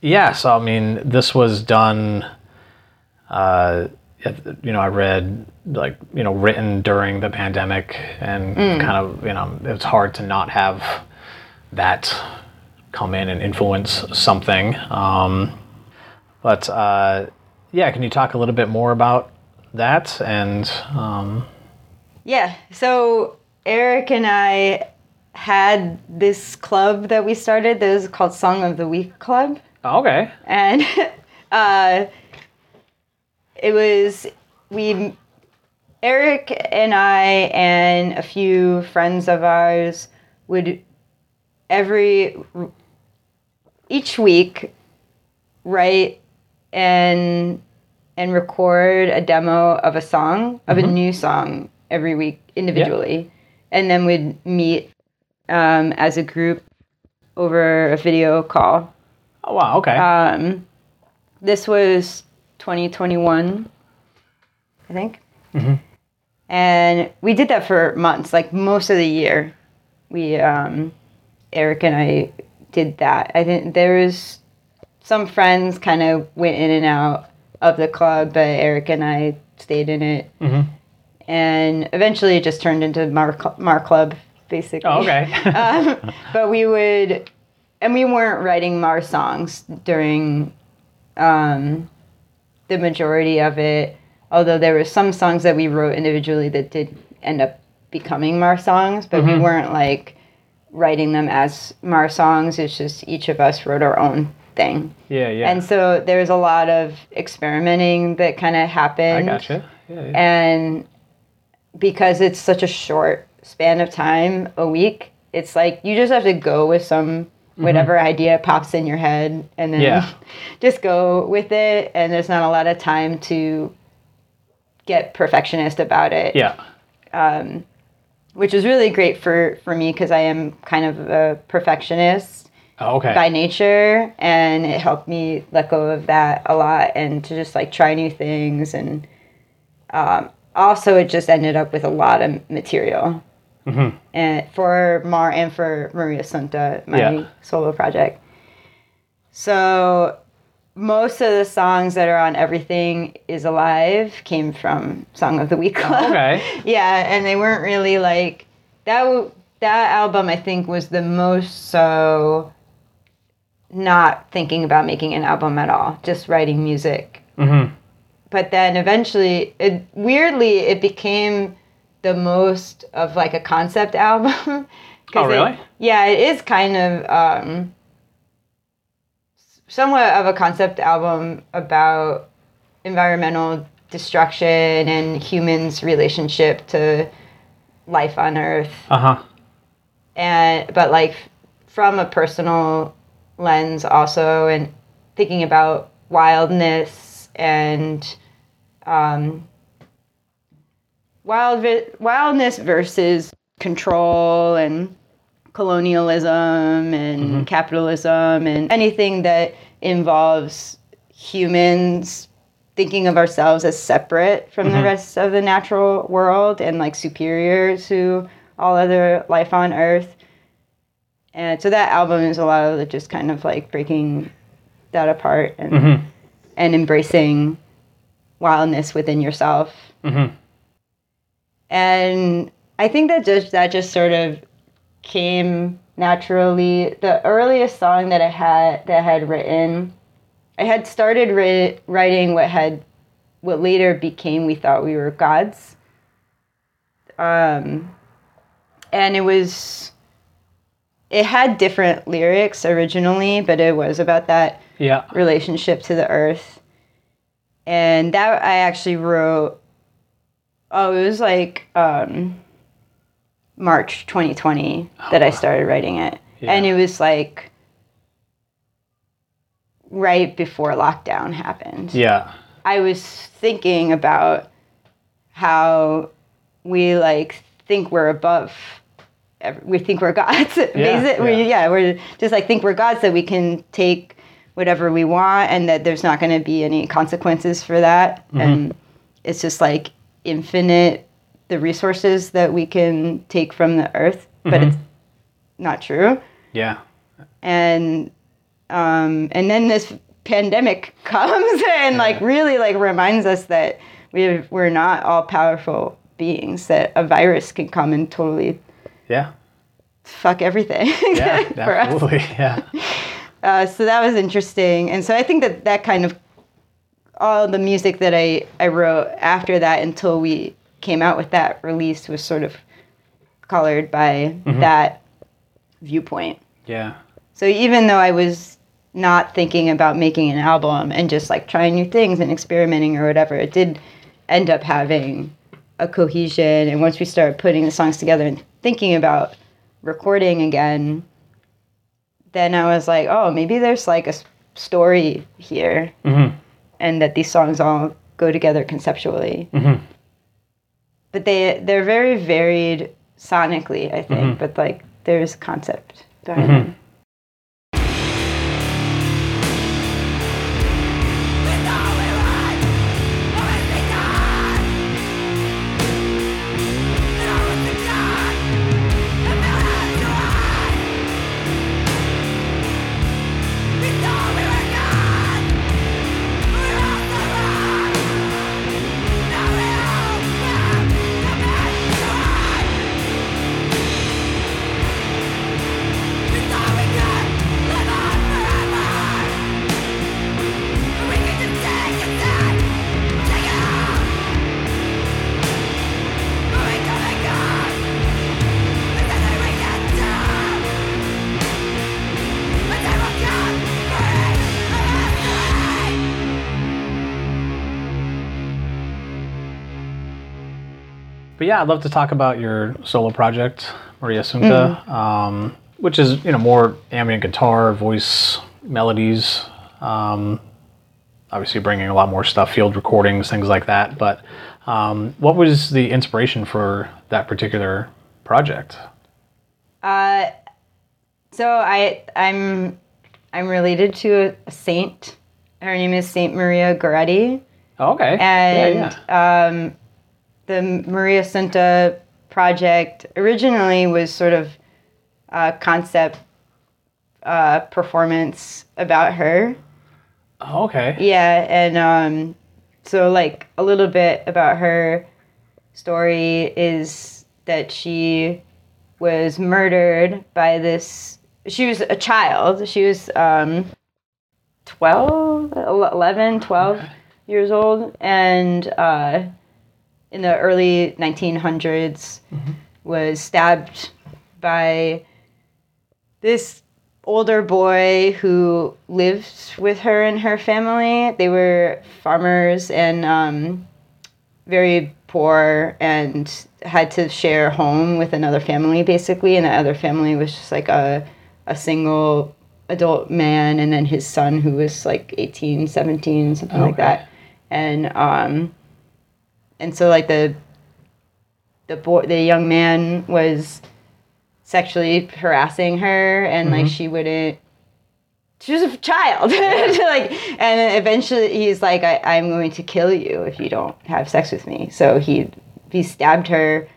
yeah, so I mean, this was done. Uh, you know, I read like you know written during the pandemic, and kind of you know it's hard to not have that come in and influence something. Um, but uh, yeah, can you talk a little bit more about that? And um, Yeah. So Eric and I had this club that we started that was called Song of the Week Club. okay, and [LAUGHS] uh, it was we Eric and I and a few friends of ours would every each week write and and record a demo of a song of a new song every week individually. And then we'd meet um, as a group over a video call. Oh wow, okay, um, this was 2021, I think. And we did that for months, like most of the year. We, um, Eric and I did that. I think there was some friends kind of went in and out of the club, but Eric and I stayed in it. Mhm. And eventually it just turned into Mar, Mar Club, basically oh, okay, [LAUGHS] um, but we would, and we weren't writing Mars songs during um, the majority of it. Although there were some songs that we wrote individually that did end up becoming Mars songs, but we weren't like writing them as Mars songs. It's just each of us wrote our own thing. yeah, yeah, And so there's a lot of experimenting that kind of happened. I gotcha. Yeah, yeah. and because it's such a short span of time a week it's like you just have to go with some whatever idea pops in your head and then Yeah. [LAUGHS] just go with it and there's not a lot of time to get perfectionist about it yeah, um, which is really great for for me because i am kind of a perfectionist oh, okay, by nature and it helped me let go of that a lot and to just like try new things and um, also it just ended up with a lot of material and for mar and for Mariassunta my Yeah. solo project so most of the songs that are on Everything Is Alive came from Song of the Week Club. Okay. [LAUGHS] yeah, and they weren't really like that. w- That album, I think, was the most so not thinking about making an album at all, just writing music. Mm-hmm. But then eventually, it weirdly, it became the most of like a concept album. [LAUGHS] Oh, it- really? yeah, it is kind of um, somewhat of a concept album about environmental destruction and humans' relationship to life on Earth, Uh huh. and but like from a personal lens also, and thinking about wildness and um, wild vi- wildness versus control and colonialism and capitalism and anything that involves humans thinking of ourselves as separate from the rest of the natural world and like superior to all other life on earth and so that album is a lot of just kind of like breaking that apart and Mm-hmm. and embracing wildness within yourself Mm-hmm. and I think that just that just sort of came naturally. The earliest song that I had that I had written, I had started ri- writing what had what later became "We Thought We Were Gods," um, and it was it had different lyrics originally, but it was about that Yeah. relationship to the earth. And that I actually wrote oh, it was like um March 2020 that I started writing it. And it was like right before lockdown happened. Yeah. I was thinking about how we like think we're above. We think we're gods. [LAUGHS] Basi- we- yeah. yeah, we're just like think we're gods that we can take whatever we want and that there's not going to be any consequences for that. And it's just like infinite the resources that we can take from the earth, but it's not true Yeah. and um, and then this pandemic [LAUGHS] comes [LAUGHS] and like really like reminds us that we we're not all powerful beings that a virus can come and totally Yeah. fuck everything [LAUGHS] Yeah. [LAUGHS] for us. absolutely. Yeah. [LAUGHS] Uh, so that was interesting, and so I think that that kind of all the music that I I wrote after that until we came out with that release was sort of colored by that viewpoint. Yeah. So even though I was not thinking about making an album and just like trying new things and experimenting or whatever, it did end up having a cohesion. And once we started putting the songs together and thinking about recording again, then I was like, oh, maybe there's like a story here Mm-hmm. and that these songs all go together conceptually. Mm-hmm. But they they're very varied sonically, I think, but like there's concept behind them. Yeah, I'd love to talk about your solo project, Mariassunta, um, which is you know more ambient guitar, voice, melodies. Um, obviously, bringing a lot more stuff, field recordings, things like that. But um, what was the inspiration for that particular project? Uh, so I I'm I'm related to a, a saint. Her name is Saint Maria Goretti, Oh, okay. and yeah, yeah. um, the Mariassunta project originally was sort of a concept uh, performance about her. Oh, okay. Yeah, and um, so like a little bit about her story is that she was murdered by this. She was a child. She was um, 12, 11, 12 Okay. years old, and uh, in the early 1900s was stabbed by this older boy who lived with her and her family. They were farmers and um, very poor and had to share a home with another family basically. And that other family was just like a, a single adult man and then his son who was like 18, 17, something like that. And um, and so like the the boy the young man was sexually harassing her and like she wouldn't she was a child. [LAUGHS] Like and eventually he's like I, i'm going to kill you if you don't have sex with me. So he he stabbed her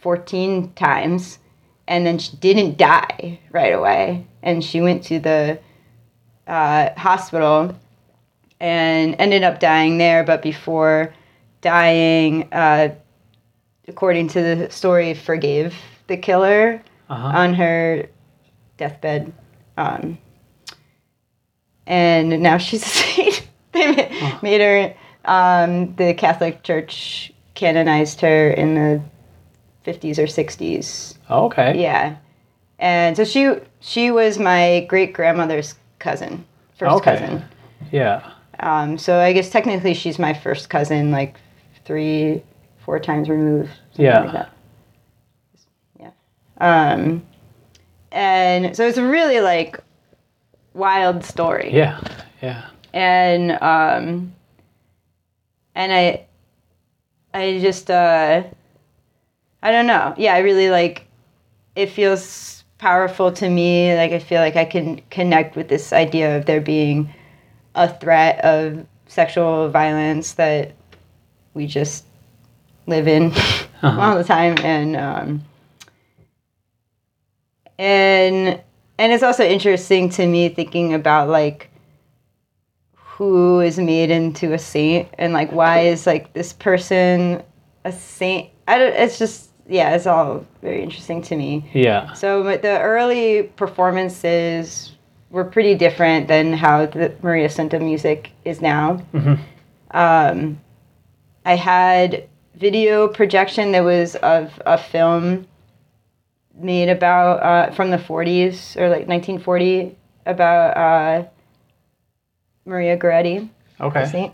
14 times and then she didn't die right away. And she went to the uh, hospital and ended up dying there. But before dying uh, according to the story forgave the killer Uh-huh. on her deathbed. Um, and now she's [LAUGHS] a saint. they ma- made her, um, the Catholic Church canonized her in the 50s or 60s. Oh, okay. Yeah. And so she she was my great grandmother's cousin, first Okay. cousin. Yeah. Um, so I guess technically she's my first cousin, like three, four times removed. something Yeah. Like that. Yeah. Um, and so it's a really like wild story. Yeah. Yeah. And um, and I, I just uh, I don't know. Yeah, I really like. It feels powerful to me. Like I feel like I can connect with this idea of there being a threat of sexual violence that we just live in [LAUGHS] all the time and um, and and it's also interesting to me thinking about like who is made into a saint and like why is like this person a saint I don't it's just yeah it's all very interesting to me Yeah. so the early performances were pretty different than how the Mariassunta music is now. Mhm. Um, I had video projection that was of a film made about uh, from the 40s or like 1940 about uh, Maria Goretti Okay. saint.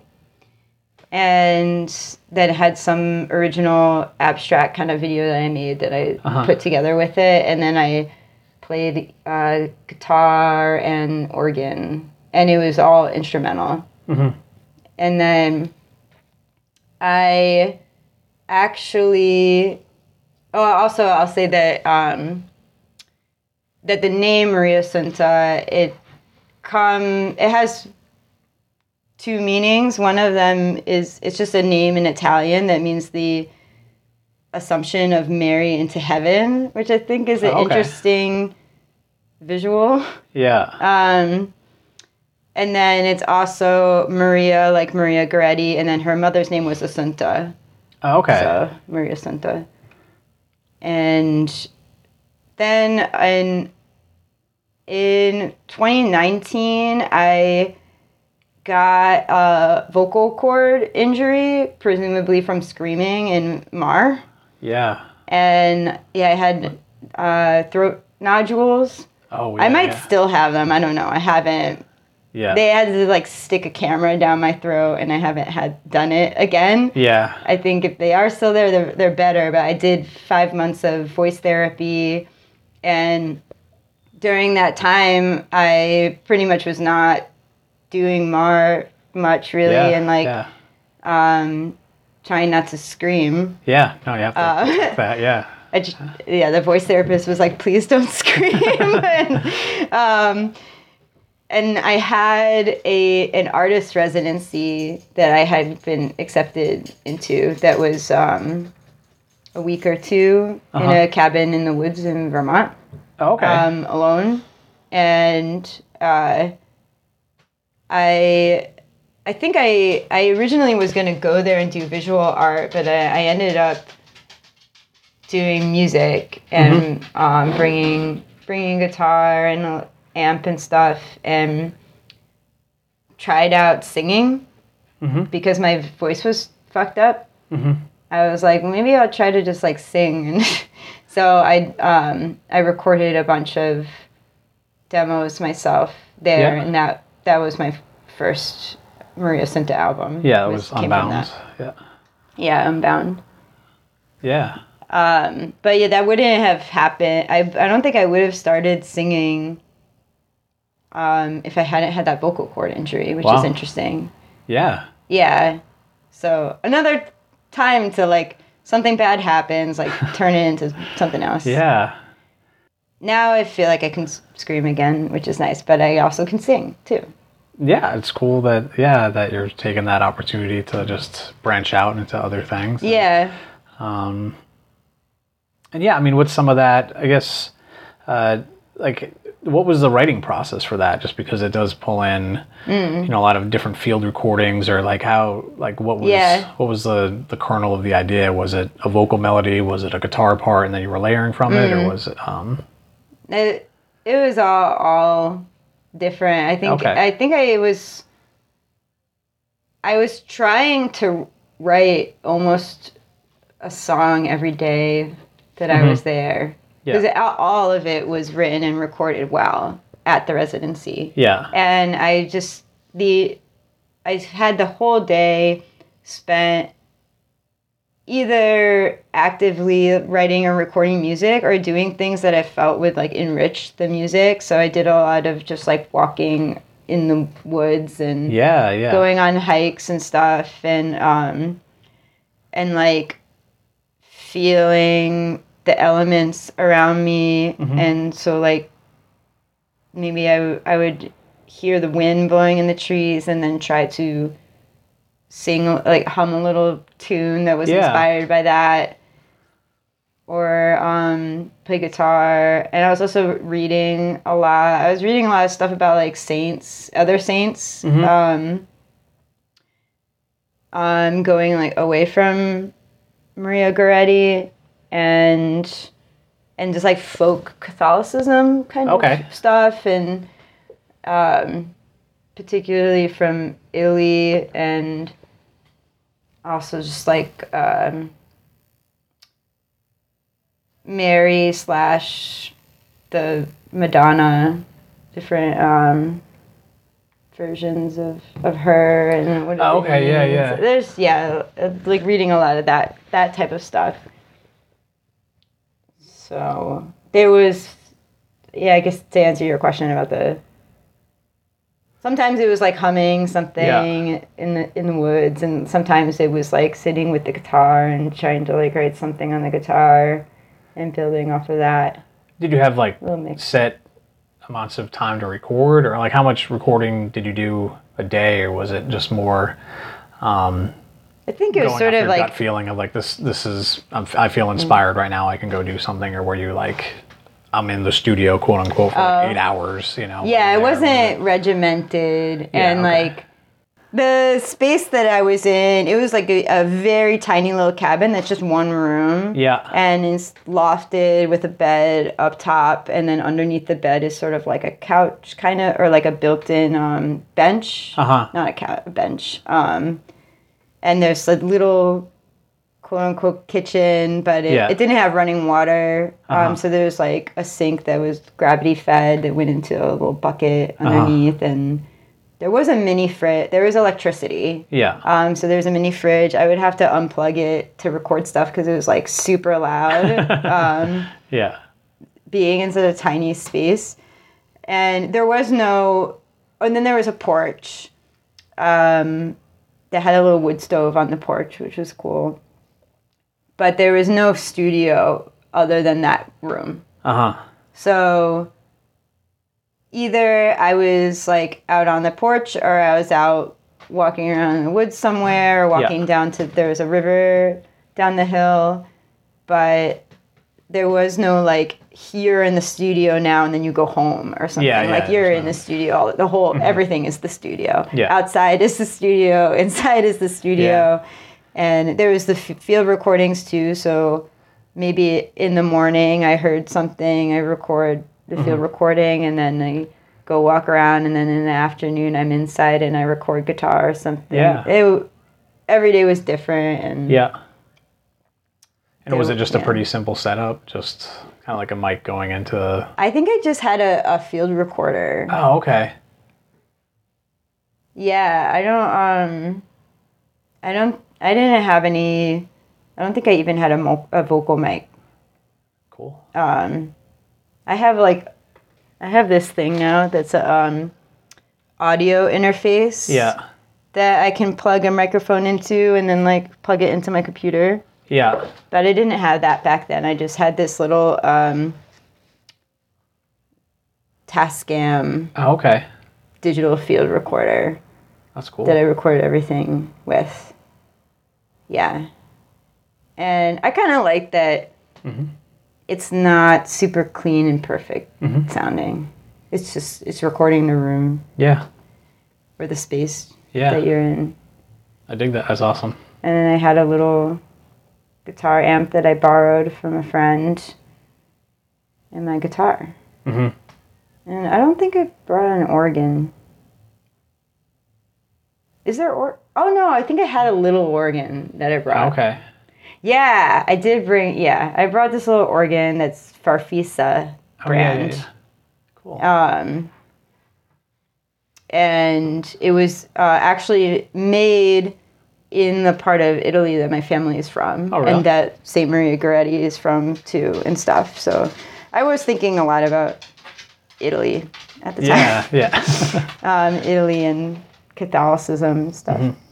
And then had some original abstract kind of video that I made that I Uh-huh. put together with it. And then I played uh, guitar and organ, and it was all instrumental. Mhm. And then I actually, oh, also I'll say that um, that the name Mariassunta it come it has two meanings. One of them is it's just a name in Italian that means the assumption of Mary into heaven, which I think is an Oh, okay. interesting visual. Yeah. Um, and then it's also Maria, like Maria Goretti, and then her mother's name was Assunta. Oh, okay. So Maria Assunta. And then in in 2019, I got a vocal cord injury, presumably from screaming in Mar. yeah. And yeah, I had uh, throat nodules. Oh, yeah, I might yeah. still have them. I don't know. I haven't Yeah. they had to like stick a camera down my throat and I haven't had done it again. yeah. I think if they are still there, they're, they're better. But I did five months of voice therapy, and during that time, I pretty much was not doing more much really, yeah. and like Yeah. um, trying not to scream. Yeah. No, you have to. Uh, that. Yeah. [LAUGHS] I just, yeah, the voice therapist was like, please don't [LAUGHS] scream. [LAUGHS] and, um, and I had a an artist residency that I had been accepted into that was um, a week or 2 Uh-huh. in a cabin in the woods in Vermont Oh, okay. um, alone, and uh, I I think I I originally was gonna go there and do visual art, but I, I ended up doing music and um, bringing bringing guitar and amp and stuff and tried out singing Mhm. because my voice was fucked up. Mhm. I was like, maybe I'll try to just like sing, [LAUGHS] and so I um, I recorded a bunch of demos myself there, Yeah. and that that was my first Mariassunta album. Yeah, it was from Unbound. Yeah. Yeah, Unbound. Yeah. Um, but yeah, that wouldn't have happened. I, I don't think I would have started singing um, if I hadn't had that vocal cord injury, which Wow. is interesting. Yeah. Yeah. So another time to like something bad happens, like [LAUGHS] turn it into something else. Yeah. Now I feel like I can scream again, which is nice, but I also can sing too. Yeah, it's cool that yeah that you're taking that opportunity to just branch out into other things. Yeah. Um, and yeah, I mean, with some of that, I guess, uh, like, what was the writing process for that? Just because it does pull in, Mm. you know, a lot of different field recordings, or like how, like, what was Yeah. what was the the kernel of the idea? Was it a vocal melody? Was it a guitar part, and then you were layering from it, Mm. or was it? Um, It, it was all all different. I think Okay. I think I was I was trying to write almost a song every day that I Mhm. was there Yeah. because all of it was written and recorded well at the residency. yeah. and I just the I had the whole day spent either actively writing or recording music or doing things that I felt would like enrich the music. So I did a lot of just like walking in the woods and Yeah. Yeah. going on hikes and stuff and um and like feeling the elements around me Mhm. and so like maybe I, w- I would hear the wind blowing in the trees and then try to sing like hum a little tune that was Yeah. inspired by that or um, play guitar and i was also reading a lot i was reading a lot of stuff about like saints other saints Mhm. um, um, going like away from maria goretti and and just like folk catholicism kind of stuff and um, particularly from italy and also just like um, Mary slash the Madonna, different um, versions of, of her and what. Oh, okay, yeah, yeah. There's yeah, like reading a lot of that that type of stuff. So there was, yeah, I guess to answer your question about the. Sometimes it was like humming something in the in the woods, and sometimes it was like sitting with the guitar and trying to like write something on the guitar, and building off of that. Did you have like set amounts of time to record, or like how much recording did you do a day, or was it just more? Um, I think it was sort of like feeling of like this this is I'm, i feel inspired right now i can go do something or were you like i'm in the studio quote unquote for like eight hours you know Oh. yeah, it wasn't regimented and okay. like the space that I was in. It was like a, a very tiny little cabin that's just one room. yeah and it's lofted with a bed up top and then underneath the bed is sort of like a couch kind of or like a built-in um, bench uh-huh not a couch bench um, and there's a little quote-unquote kitchen but it, Yeah. it didn't have running water Uh-huh. um, so there was like a sink that was gravity fed that went into a little bucket Uh-huh. underneath and there was a mini fridge there was electricity yeah um, so there's a mini fridge. I would have to unplug it to record stuff because it was like super loud, [LAUGHS] um, yeah being in such a tiny space. And there was no, and then there was a porch um, that had a little wood stove on the porch, which was cool. But there was no studio other than that room. uh-huh So either I was like out on the porch or I was out walking around in the woods somewhere or walking Yeah. down to there was a river down the hill, but there was no like here in the studio now and then you go home or something. Yeah, yeah, like you're in the studio. all- The whole mm-hmm. everything is the studio. Yeah. Outside is the studio. [LAUGHS] Inside is the studio. And there was the f- field recordings too. So maybe in the morning I heard something. I record the field mm-hmm. recording and then I go walk around and then in the afternoon I'm inside and I record guitar or something. Yeah. It, every day was different and Yeah. And was it just a pretty simple setup? Just kind of like a mic going into. I think I just had a, a field recorder. Oh, okay. Yeah, I don't. Um, I don't. I didn't have any. I don't think I even had a, mo- a vocal mic. Cool. Um, I have like, I have this thing now that's a um, audio interface. Yeah. That I can plug a microphone into and then like plug it into my computer. Yeah. But I didn't have that back then. I just had this little um, Tascam Oh, okay. digital field recorder. That's cool. that I record everything with. Yeah. And I kind of like that it's not super clean and perfect sounding. It's just, it's recording the room yeah. or the space Yeah. that you're in. I dig that. That's awesome. And then I had a little guitar amp that I borrowed from a friend and my guitar. Mhm. And I don't think I brought an organ. Is there or? Oh no, I think I had a little organ that I brought. Okay. Yeah, I did bring. Yeah, I brought this little organ that's Farfisa brand. Oh, yeah, yeah. Cool. Um, and it was uh, actually made in the part of Italy that my family is from, Oh, really? and that Saint Maria Goretti is from too, and stuff. So I was thinking a lot about Italy at the time, yeah. Yeah. [LAUGHS] um, Italy and Catholicism stuff. Mm-hmm.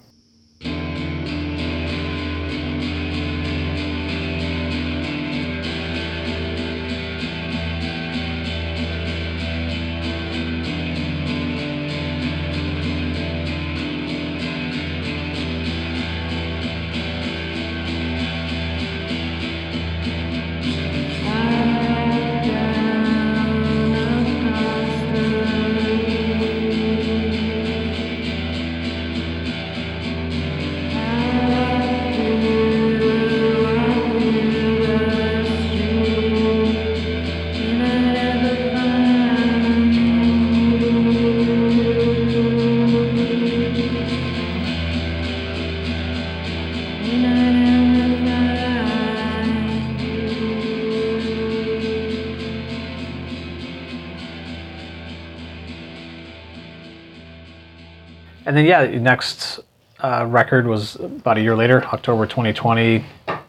And then yeah, the next uh, record was about a year later, October 2020,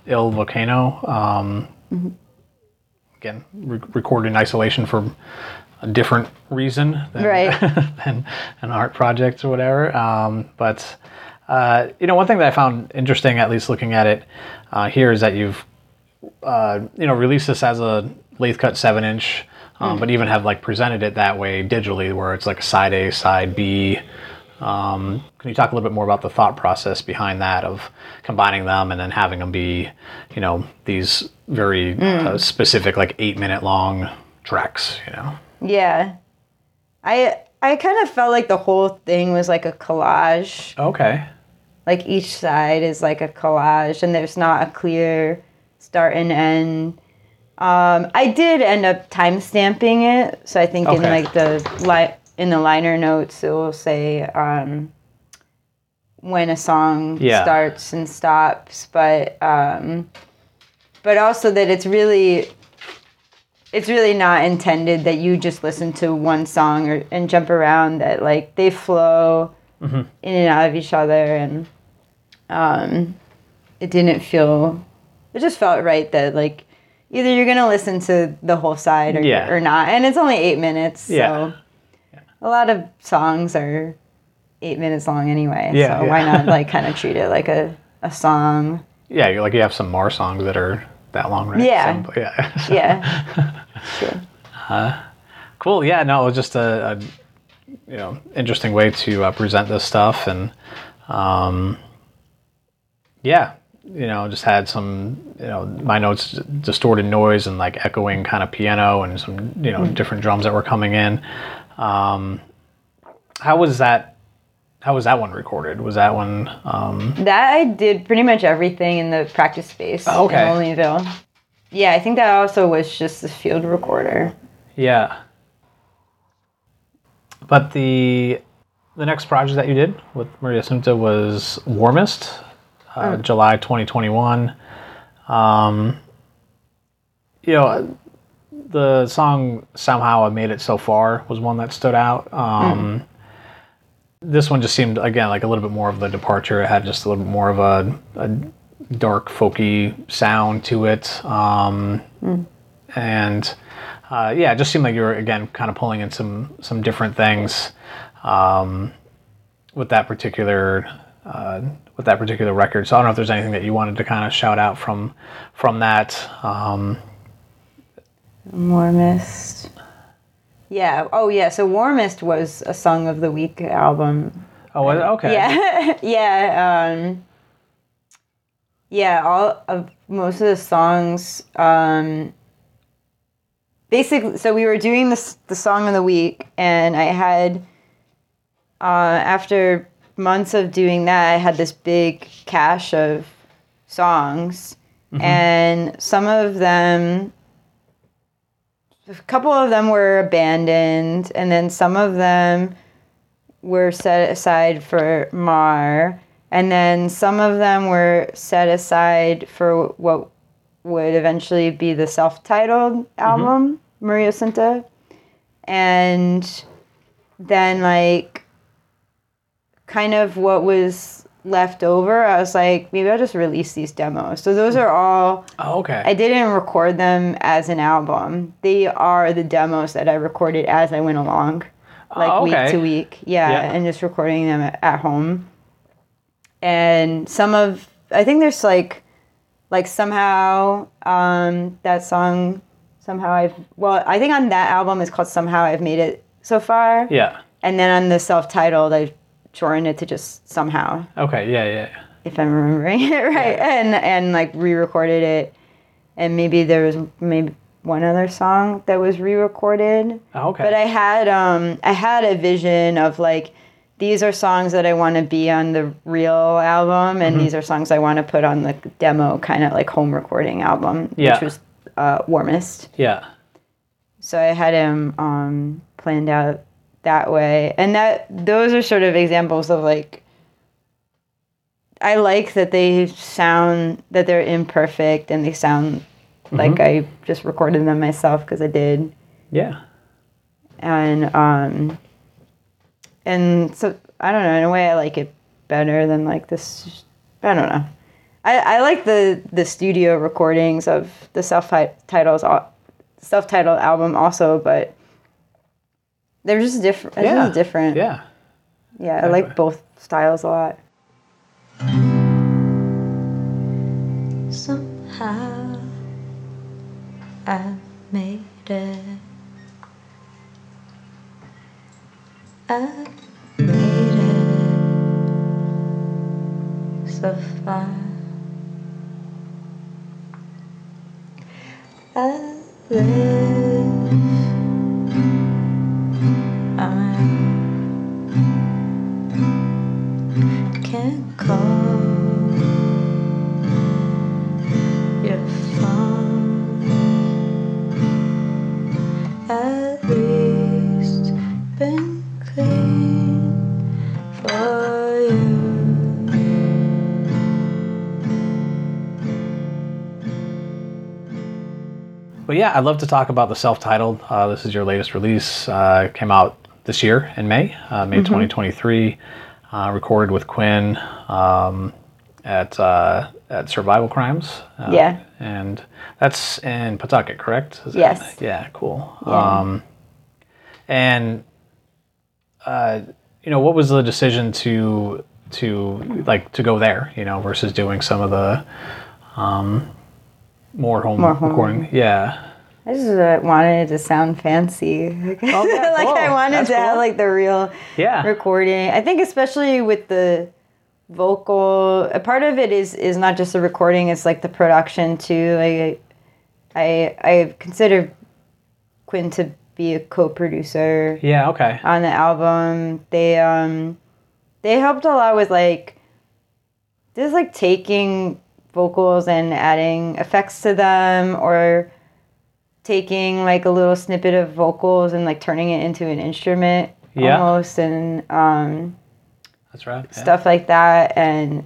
Il Volcano. Um, Again, re- recorded in isolation for a different reason than, Right. [LAUGHS] than an art project or whatever. Um, but uh, you know, one thing that I found interesting, at least looking at it uh, here, is that you've uh, you know released this as a lathe cut seven inch, um, but even have like presented it that way digitally, where it's like a side A, side B. Um, can you talk a little bit more about the thought process behind that of combining them and then having them be, you know, these very uh, specific, like eight minute long tracks, you know? Yeah, I I kind of felt like the whole thing was like a collage. Okay. like each side is like a collage and there's not a clear start and end um, i did end up time stamping it so i think in like the li- in the liner notes it will say um, when a song Yeah. starts and stops but um, but also that it's really it's really not intended that you just listen to one song or, and jump around that like they flow in and out of each other and um, it didn't feel it just felt right that like either you're gonna listen to the whole side or, Yeah. or not and it's only eight minutes Yeah. so a lot of songs are eight minutes long anyway Yeah, so yeah. why not like [LAUGHS] kind of treat it like a, a song Yeah, you like you have some more songs that are that long, right? Yeah. Yeah. [LAUGHS] yeah sure Cool. Yeah. No, it was just a, a you know interesting way to uh, present this stuff, and um, yeah, you know, just had some, you know, my notes distorted noise and like echoing kind of piano and some, you know, different drums that were coming in. Um, how was that? How was that one recorded? Was that one? Um, That I did pretty much everything in the practice space Oh, okay. in Olneyville. Yeah, I think that also was just the field recorder. yeah. But the the next project that you did with Mariassunta was Warmest, uh, July 2021. Um, you know, the song "Somehow I Made It So Far" was one that stood out. Um, This one just seemed again like a little bit more of the departure. It had just a little bit more of a, a dark, folky sound to it, um, and uh, yeah, it just seemed like you were again kind of pulling in some some different things um, with that particular uh, with that particular record. So I don't know if there's anything that you wanted to kind of shout out from from that. Um, Warmest. Yeah. Oh, yeah. So Warmest was a Song of the Week album. oh, was it? okay. Yeah. [LAUGHS] yeah. Um, yeah. All of most of the songs. Um, basically, so we were doing this the Song of the Week, and I had uh, after months of doing that, I had this big cache of songs, and some of them a couple of them were abandoned, and then some of them were set aside for Mar, and then some of them were set aside for what would eventually be the self-titled mm-hmm. album, Mariassunta, and then like kind of what was left over, I was like, maybe I'll just release these demos. So those are all. Oh, okay. I didn't record them as an album. They are the demos that I recorded as I went along, like Oh, okay. week to week. Yeah, Yeah. and just recording them at, home. And some of I think there's like like somehow um that song somehow I've well, I think on that album it's called Somehow I've Made It So Far. yeah. And then on the self-titled I've shortened it to just somehow Okay. Yeah. Yeah. yeah. if I'm remembering [LAUGHS] it right, and and like re-recorded it, and maybe there was maybe one other song that was re-recorded. Oh, okay. But I had um I had a vision of like these are songs that I want to be on the real album, Mm-hmm. and these are songs I want to put on the demo kind of like home recording album, Yeah. which was uh, warmest. yeah. So I had him um, planned out that way, and that those are sort of examples of like. I like that they sound that they're imperfect and they sound like I just recorded them myself because I did, Yeah. and um. And so I don't know. In a way, I like it better than like this. I don't know. I, I like the the studio recordings of the self titles self titled album also, but they're just different. Yeah. just different. Yeah. Yeah, I like both styles a lot. Somehow I made it. I made it so far. I live. I can't call But yeah, I'd love to talk about the self-titled. Uh, this is your latest release. Uh, came out this year in May, uh, May 2023. Uh, recorded with Quinn um, at uh, at Survival Crimes. Uh, Yeah. and that's in Pawtucket, correct? Is that- Yes. yeah. Cool. Yeah. Um, and uh, you know, what was the decision to to like to go there? You know, versus doing some of the um, more home More home. recording. Yeah. I just uh, wanted it to sound fancy. Like, [LAUGHS] yeah, like I wanted That's to have like the real Yeah. recording. I think especially with the vocal. A part of it is is not just the recording; it's like the production too. Like I I consider Quinn to be a co-producer Yeah. Okay. on the album. They um they helped a lot with like just like taking vocals and adding effects to them or taking like a little snippet of vocals and like turning it into an instrument Yeah. almost and um That's right. yeah. stuff like that and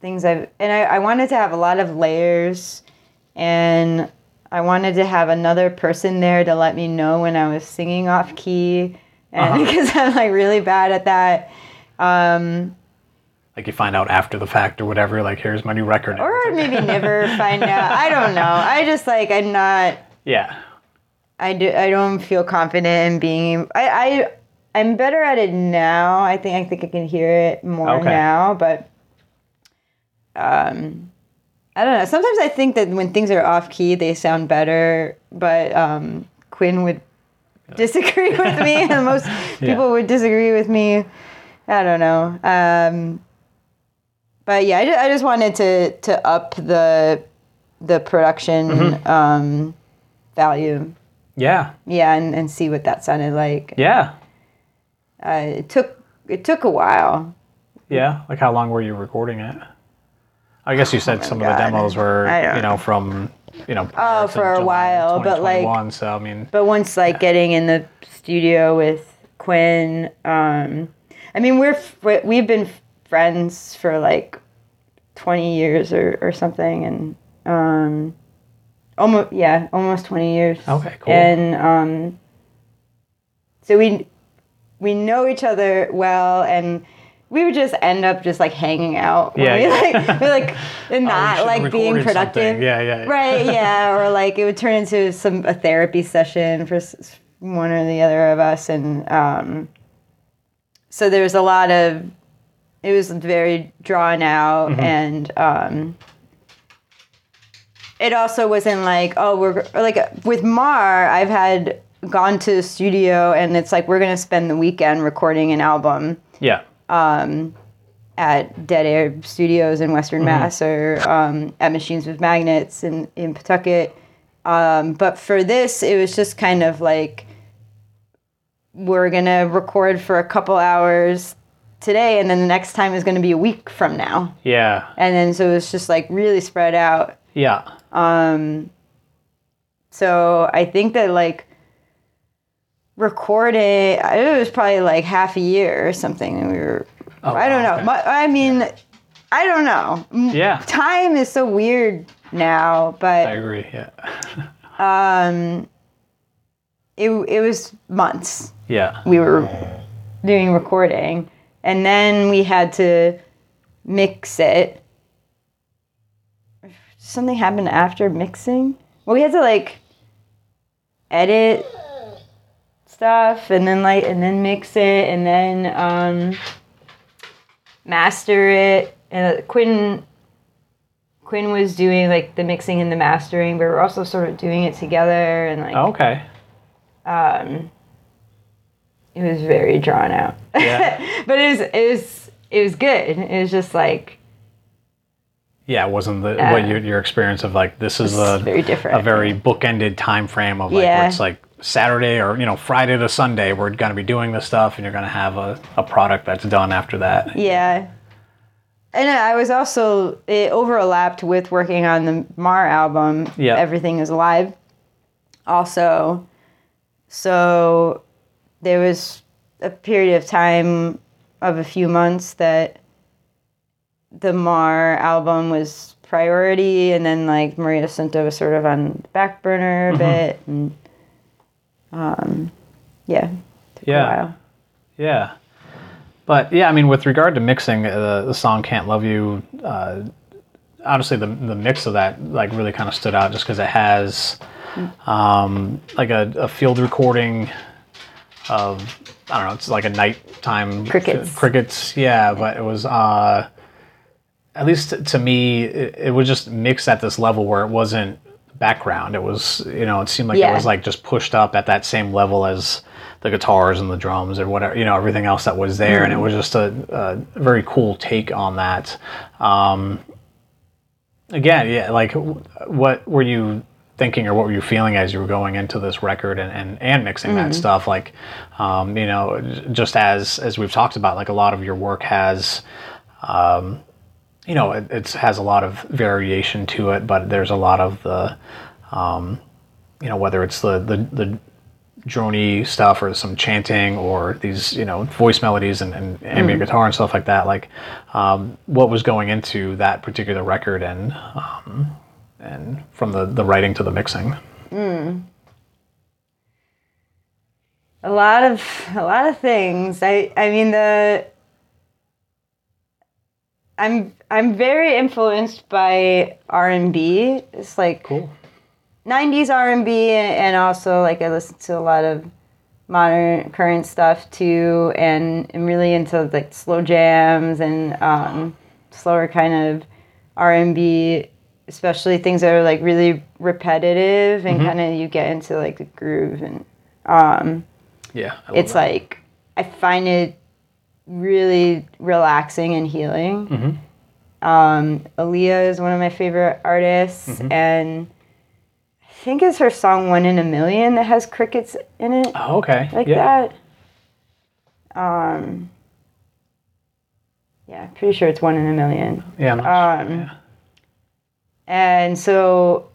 things I've and I, I wanted to have a lot of layers and I wanted to have another person there to let me know when I was singing off key and Uh-huh. [LAUGHS] because I'm like really bad at that um, Like you find out after the fact or whatever. Like here's my new record. or maybe [LAUGHS] never find out I don't know I just like I'm not yeah. I do. I don't feel confident in being. I. I. I'm better at it now. I think. I think I can hear it more Okay. now. But. Um, I don't know. Sometimes I think that when things are off key, they sound better. But um, Quinn would disagree [LAUGHS] with me, and most people would disagree with me. I don't know. Um, but yeah, I just, I just wanted to to up the the production Mm-hmm. um, value. Yeah. Yeah, and, and see what that sounded like. Yeah. Uh, it took it took a while. Yeah. Like how long were you recording it? I guess you said some of the Oh demos were, you know, from, you know, Oh, for a while, but, like- So I mean, But once like getting in the studio with Quinn, um, I mean we're we've been friends for like twenty years or, or something, and um, almost yeah, almost twenty years. Okay, cool. And um, so we we know each other well, and we would just end up just like hanging out. Yeah, [LAUGHS] [LAUGHS] we, yeah. like, we like and not should like being productive. Yeah, yeah, yeah. Right. [LAUGHS] Yeah. or like it would turn into some a therapy session for one or the other of us, and um, so there was a lot of. It was very drawn out, Mm-hmm. and um, it also wasn't like oh we're like with Mar. I've had gone to the studio, and it's like we're gonna spend the weekend recording an album yeah. um, at Dead Air Studios in Western Mass or um, at Machines with Magnets in, in Pawtucket. Um, but for this, it was just kind of like we're going to record for a couple hours today, and then the next time is going to be a week from now. Yeah. And then so it was just like really spread out. Yeah. Um so I think that like recording, it was probably like half a year or something. and We were, I don't wow, know. I mean, I don't know. Yeah. Time is so weird now, but I agree. Yeah. [LAUGHS] um it, it was months Yeah. we were doing recording. And then we had to mix it. Something happened after mixing. Well, we had to like edit stuff and then like and then mix it and then um master it. And uh, Quinn Quinn was doing like the mixing and the mastering, but we we're also sort of doing it together and like Okay. It was very drawn out. Yeah. [LAUGHS] but it was it was it was good. It was just like Yeah, it wasn't the what your, your experience of like this is a very different. a very bookended time frame of like Yeah. where it's like Saturday or you know Friday to Sunday we're going to be doing this stuff and you're going to have a, a product that's done after that. yeah. And I was also it overlapped with working on the Mar album. Yeah. Everything is alive. Also, so there was a period of time of a few months that the Mar album was priority, and then like Mariassunta was sort of on the back burner a Mm-hmm. bit, and um, yeah, Yeah. a while. Yeah. But yeah, I mean, with regard to mixing, uh, the song "Can't Love You," uh, honestly, the the mix of that like really kind of stood out just because it has um, like a, a field recording of I don't know, it's like a nighttime Crickets. Crickets, yeah. But it was uh, at least to me, it, it was just mixed at this level where it wasn't background. It was, you know, it seemed like Yeah. it was like just pushed up at that same level as the guitars and the drums or whatever, you know, everything else that was there. And it was just a, a very cool take on that. Um, again, yeah, like what were you thinking or what were you feeling as you were going into this record and, and, and mixing that stuff? Like, um, you know, just as, as we've talked about, like a lot of your work has, um, you know, it it's, has a lot of variation to it, but there's a lot of the, um, you know, whether it's the, the, the drony stuff or some chanting or these, you know, voice melodies and, and ambient guitar and stuff like that. Like, um, what was going into that particular record and, um, and from the, the writing to the mixing? a lot of a lot of things. I I mean the I'm I'm very influenced by R and B. It's like Cool. 90s R&B and also like I listen to a lot of modern current stuff too and I'm really into like slow jams and um, slower kind of R&B especially things that are like really repetitive and kind of you get into like the groove and um, Yeah. It's that. like I find it really relaxing and healing. Um, Aaliyah is one of my favorite artists, and I think it's her song "One in a Million that has crickets in it, Oh, okay. like yeah. that. Um, yeah, pretty sure it's "One in a Million. Yeah. I'm not Um, sure. yeah. And so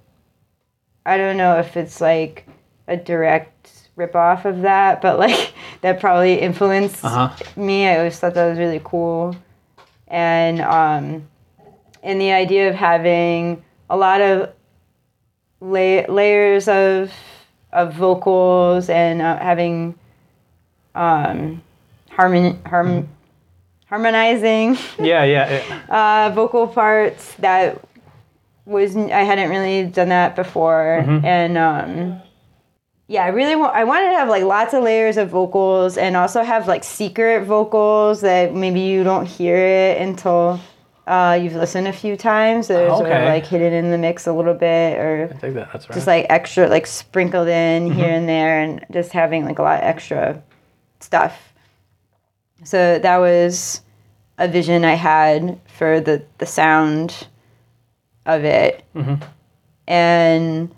I don't know if it's like a direct ripoff of that, but like [LAUGHS] that probably influenced Uh-huh. me. I always thought that was really cool. And um and the idea of having a lot of la- layers of of vocals and uh, having um harmon harm harmonizing [LAUGHS] Yeah. Yeah. yeah. uh, vocal parts that was I hadn't really done that before, and um, yeah, I really want I wanted to have like lots of layers of vocals and also have like secret vocals that maybe you don't hear it until uh, you've listened a few times. That are sort of like hidden in the mix a little bit, or that, right. just like extra like sprinkled in here and there and just having like a lot of extra stuff. So that was a vision i had for the the sound of it. Mm-hmm. And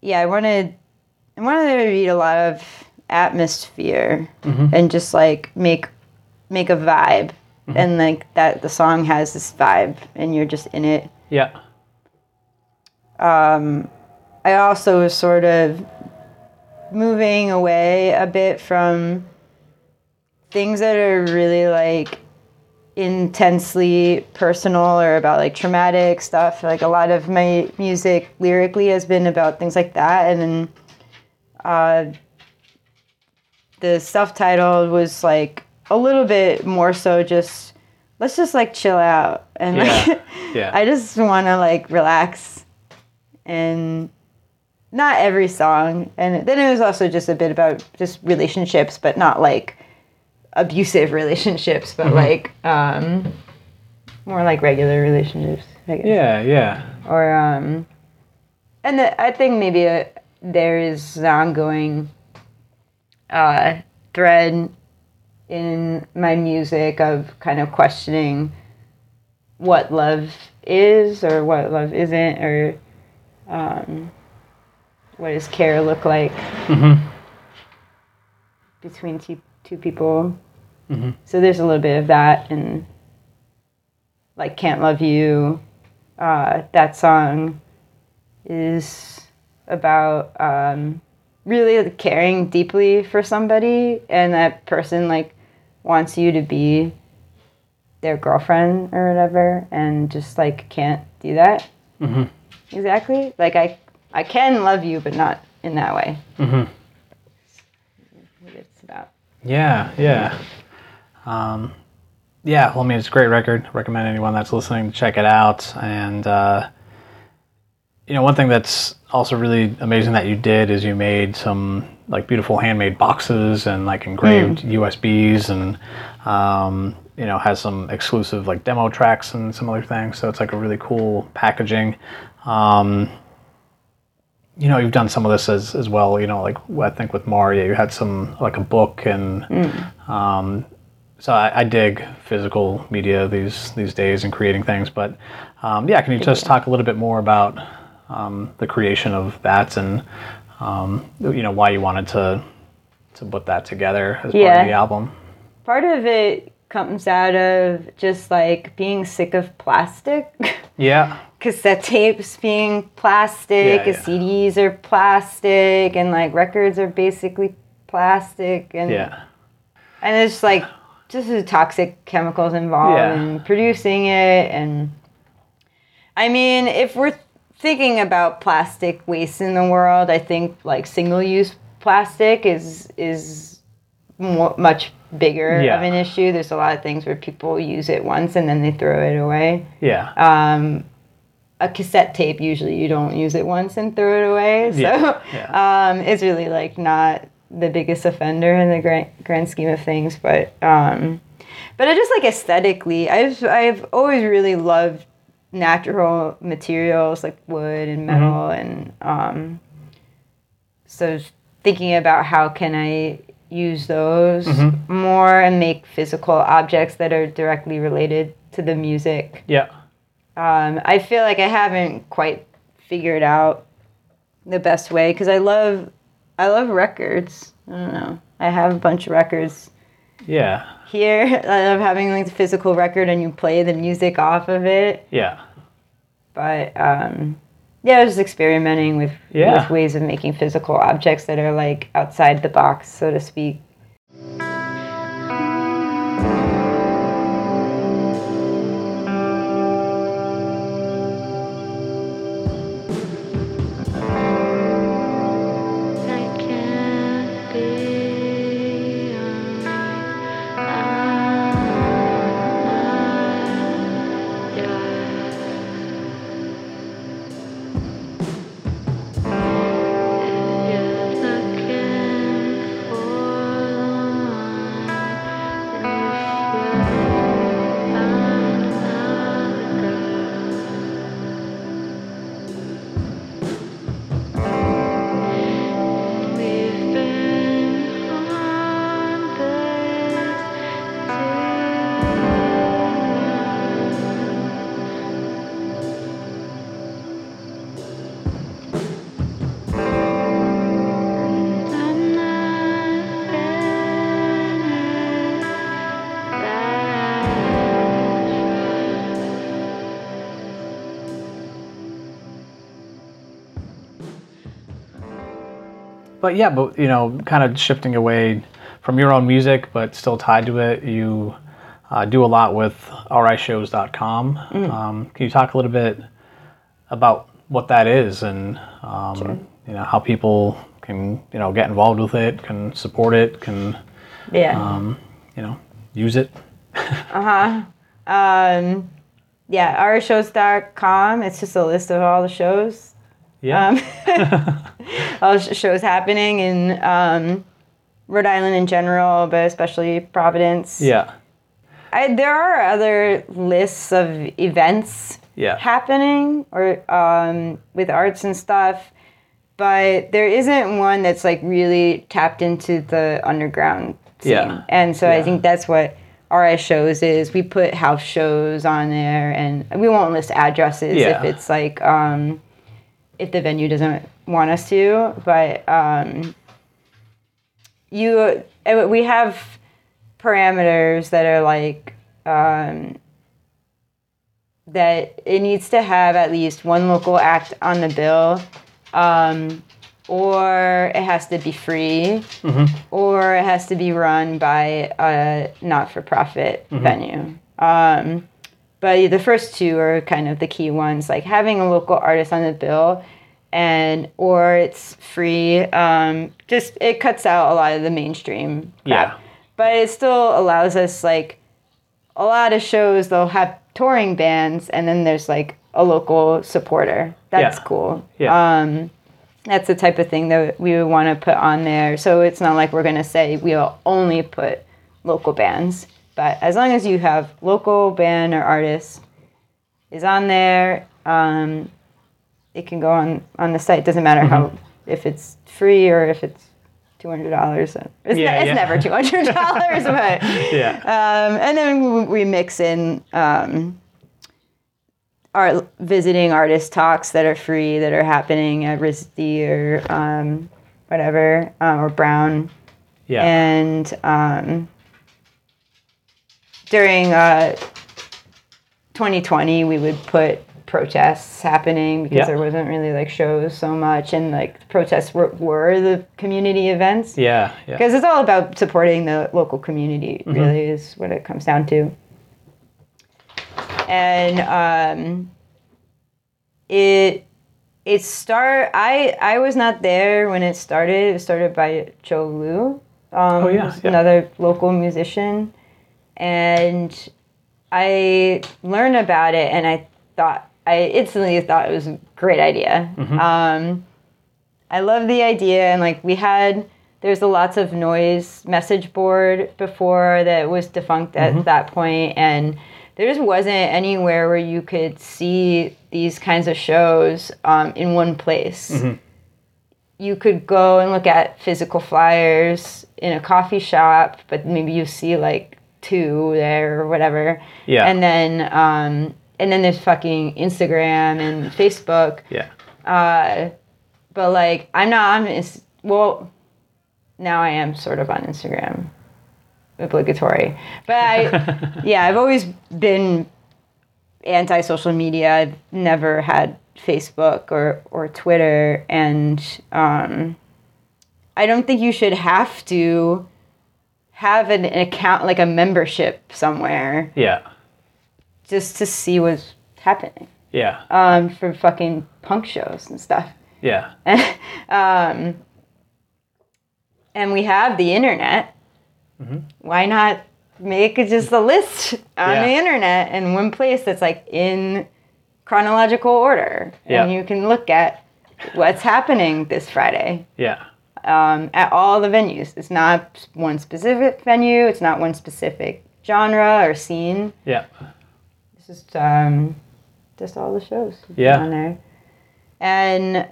yeah i wanted i wanted to read a lot of atmosphere mm-hmm. and just like make make a vibe. Mm-hmm. And like that the song has this vibe and you're just in it. Yeah. um, I also was sort of moving away a bit from things that are really like intensely personal or about like traumatic stuff. Like a lot of my music lyrically has been about things like that, and then uh, the self-titled was like a little bit more so just let's just like chill out and like Yeah. Yeah. [LAUGHS] I just want to like relax and not every song. And then it was also just a bit about just relationships, but not like abusive relationships, but like um, more like regular relationships. I guess. yeah. Yeah. Or um, and the, I think maybe a, there is an ongoing uh, thread in my music of kind of questioning what love is or what love isn't or um, what does care look like between two, two people. So there's a little bit of that and like can't love you uh, that song is about um, really caring deeply for somebody and that person like wants you to be their girlfriend or whatever and just like can't do that. Mhm. exactly. Like i i can love you but not in that way. Mhm. Yeah, yeah. Um, yeah, well, I mean, it's a great record. Recommend anyone that's listening to check it out. And, uh, you know, one thing that's also really amazing that you did is you made some, like, beautiful handmade boxes and, like, engraved USBs and, um, you know, has some exclusive, like, demo tracks and some other things. So it's, like, a really cool packaging. Um, you know, you've done some of this as, as well. You know, like I think with Maria, you had some like a book, and um, so I, I dig physical media these these days and creating things. But um, yeah, can you just talk a little bit more about um, the creation of that and um, you know why you wanted to to put that together as part of the album? Part of it comes out of just like being sick of plastic. [LAUGHS] Yeah, cassette tapes being plastic, Yeah, yeah. CDs are plastic, and like records are basically plastic, and yeah, and it's like just the toxic chemicals involved Yeah. in producing it, and I mean, if we're thinking about plastic waste in the world, I think like single-use plastic is is mo much bigger Yeah. of an issue. There's a lot of things where people use it once and then they throw it away yeah, um, a cassette tape usually you don't use it once and throw it away. So Yeah, yeah. Um, it's really like not the biggest offender in the grand, grand scheme of things but um, but I just like aesthetically I've, I've always really loved natural materials like wood and metal and um, so thinking about how can I use those more and make physical objects that are directly related to the music. Yeah, um, I feel like I haven't quite figured out the best way because I love I love records. I don't know. I have a bunch of records yeah, here. [LAUGHS] I love having like the physical record and you play the music off of it. yeah. But um, yeah, I was just experimenting with, Yeah. with ways of making physical objects that are like outside the box, so to speak. But yeah, but you know, kind of shifting away from your own music, but still tied to it. You uh, do a lot with rishows.com. Um, can you talk a little bit about what that is and um, you know how people can you know get involved with it, can support it, can Yeah. um, you know use it? [LAUGHS] Uh huh. Um, yeah, rishows.com. It's just a list of all the shows. Yeah, Um, [LAUGHS] [LAUGHS] all shows happening in um, Rhode Island in general, but especially Providence. yeah, I, there are other lists of events yeah, happening or um, with arts and stuff, but there isn't one that's like really tapped into the underground scene. Yeah. And so I think that's what RI shows is we put house shows on there and we won't list addresses Yeah. if it's like um, if the venue doesn't want us to, but um, you we have parameters that are like um, that it needs to have at least one local act on the bill, um, or it has to be free, or it has to be run by a not-for-profit venue. Um, but the first two are kind of the key ones, like having a local artist on the bill, and or it's free. Um, just it cuts out a lot of the mainstream. crap yeah, but it still allows us like a lot of shows they'll have touring bands and then there's like a local supporter that's Yeah. cool Yeah. um that's the type of thing that we would want to put on there so it's not like we're going to say we'll only put local bands but as long as you have local band or artist is on there um it can go on on the site. Doesn't matter how if it's free or if it's two hundred dollars. It's, Yeah, ne- it's yeah. never two hundred dollars, [LAUGHS] but Yeah. um, and then we, mix in um, art visiting artist talks that are free that are happening at RISD or um, whatever um, or Brown Yeah. and um, during uh, 2020 we would put protests happening because Yeah. there wasn't really like shows so much and like protests were, were the community events yeah. Yeah. because it's all about supporting the local community Mm-hmm. really is what it comes down to and um, it it start I I was not there when it started. It started by Cho Lu. Um, Oh, yeah, yeah. another local musician, and I learned about it, and I thought I instantly thought it was a great idea. Mm-hmm. Um, I love the idea, and like we had. There's a lots of noise message board before that was defunct at Mm-hmm. that point, and there just wasn't anywhere where you could see these kinds of shows um, in one place. Mm-hmm. You could go and look at physical flyers in a coffee shop, but maybe you see like two there or whatever. Yeah. And then um, and then there's fucking Instagram and Facebook. yeah. Uh, but like I'm not on Ins- well now I am sort of on Instagram obligatory but I [LAUGHS] yeah I've always been anti social media I've never had Facebook or or Twitter and um, I don't think you should have to have an, an account like a membership somewhere Yeah. Just to see what's happening Yeah. um, for fucking punk shows and stuff Yeah. [LAUGHS] um, and we have the internet. Why not make just a list on Yeah. the internet in one place that's like in chronological order, Yeah. and you can look at what's happening this Friday Yeah. um, at all the venues. It's not one specific venue. It's not one specific genre or scene. Yeah. It's just um, just all the shows Yeah. on there. And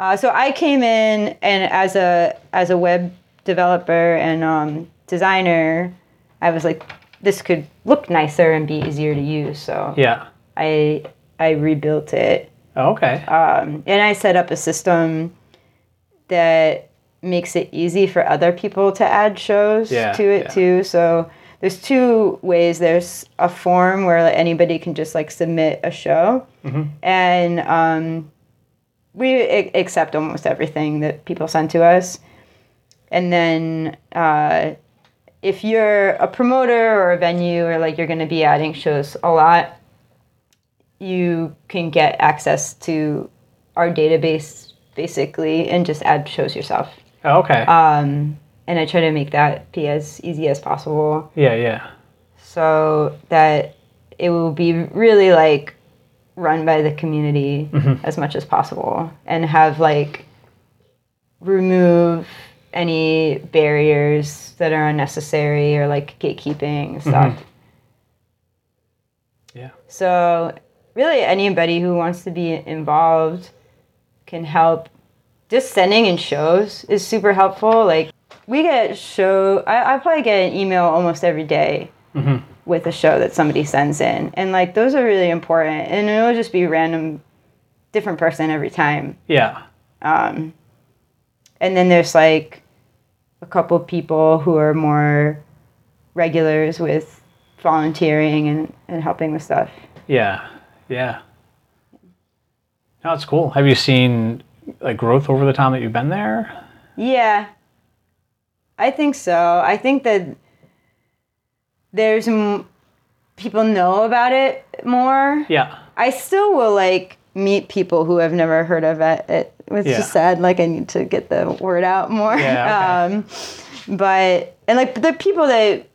uh, so I came in and as a as a web developer and um, designer, I was like, this could look nicer and be easier to use. So Yeah. I I rebuilt it Oh, okay. um, and I set up a system that makes it easy for other people to add shows Yeah, to it yeah. too. So there's two ways. There's a form where like, anybody can just like submit a show, Mm-hmm. and um, we a- accept almost everything that people send to us. And then uh, if you're a promoter or a venue or like you're going to be adding shows a lot, you can get access to our database basically and just add shows yourself. Oh, okay. Um, and I try to make that be as easy as possible yeah. Yeah. so that it will be really like run by the community mm-hmm. as much as possible and have like remove any barriers that are unnecessary or like gatekeeping and mm-hmm. stuff. Yeah. So, really, anybody who wants to be involved can help. Just sending in shows is super helpful. Like, we get show, I, I probably get an email almost every day with a show that somebody sends in. And, like, those are really important. And it'll just be random, different person every time. Yeah. Um, and then there's like a couple people who are more regulars with volunteering and, and helping with stuff. Yeah. Yeah. No, it's cool. Have you seen like growth over the time that you've been there? Yeah, I think so. I think that there's m- people know about it more. Yeah. I still will like meet people who have never heard of it. it was Yeah. just sad. Like I need to get the word out more. Yeah, okay. [LAUGHS] um, but and like the people that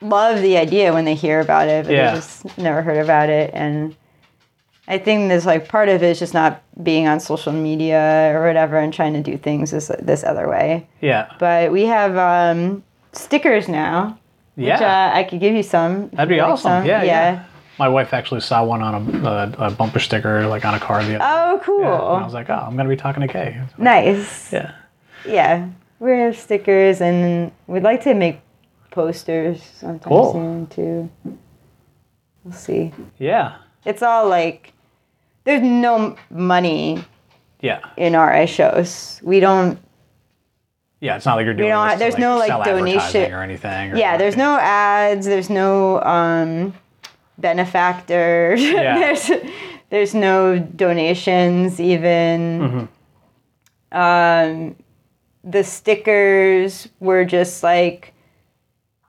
love the idea when they hear about it, but Yeah. they just never heard about it. And I think there's like part of it is just not being on social media or whatever and trying to do things this this other way. Yeah. But we have um, stickers now. Yeah. Which, uh, I could give you some. That'd be like awesome. some. Yeah, yeah. My wife actually saw one on a, a, a bumper sticker, like on a car the other Oh, cool. Yeah, and I was like, oh, I'm gonna be talking to Kay. nice. Yeah. Yeah, we have stickers, and we'd like to make posters sometime Cool. soon too. We'll see. Yeah. It's all like there's no money Yeah. in our shows. We don't. Yeah. It's not like you're doing. we don't have- to, there's no, like, donation- or anything. Or Yeah, there's no ads. There's no um, benefactor. Yeah. [LAUGHS] there's there's no donations even. Mm-hmm. Um, the stickers were just like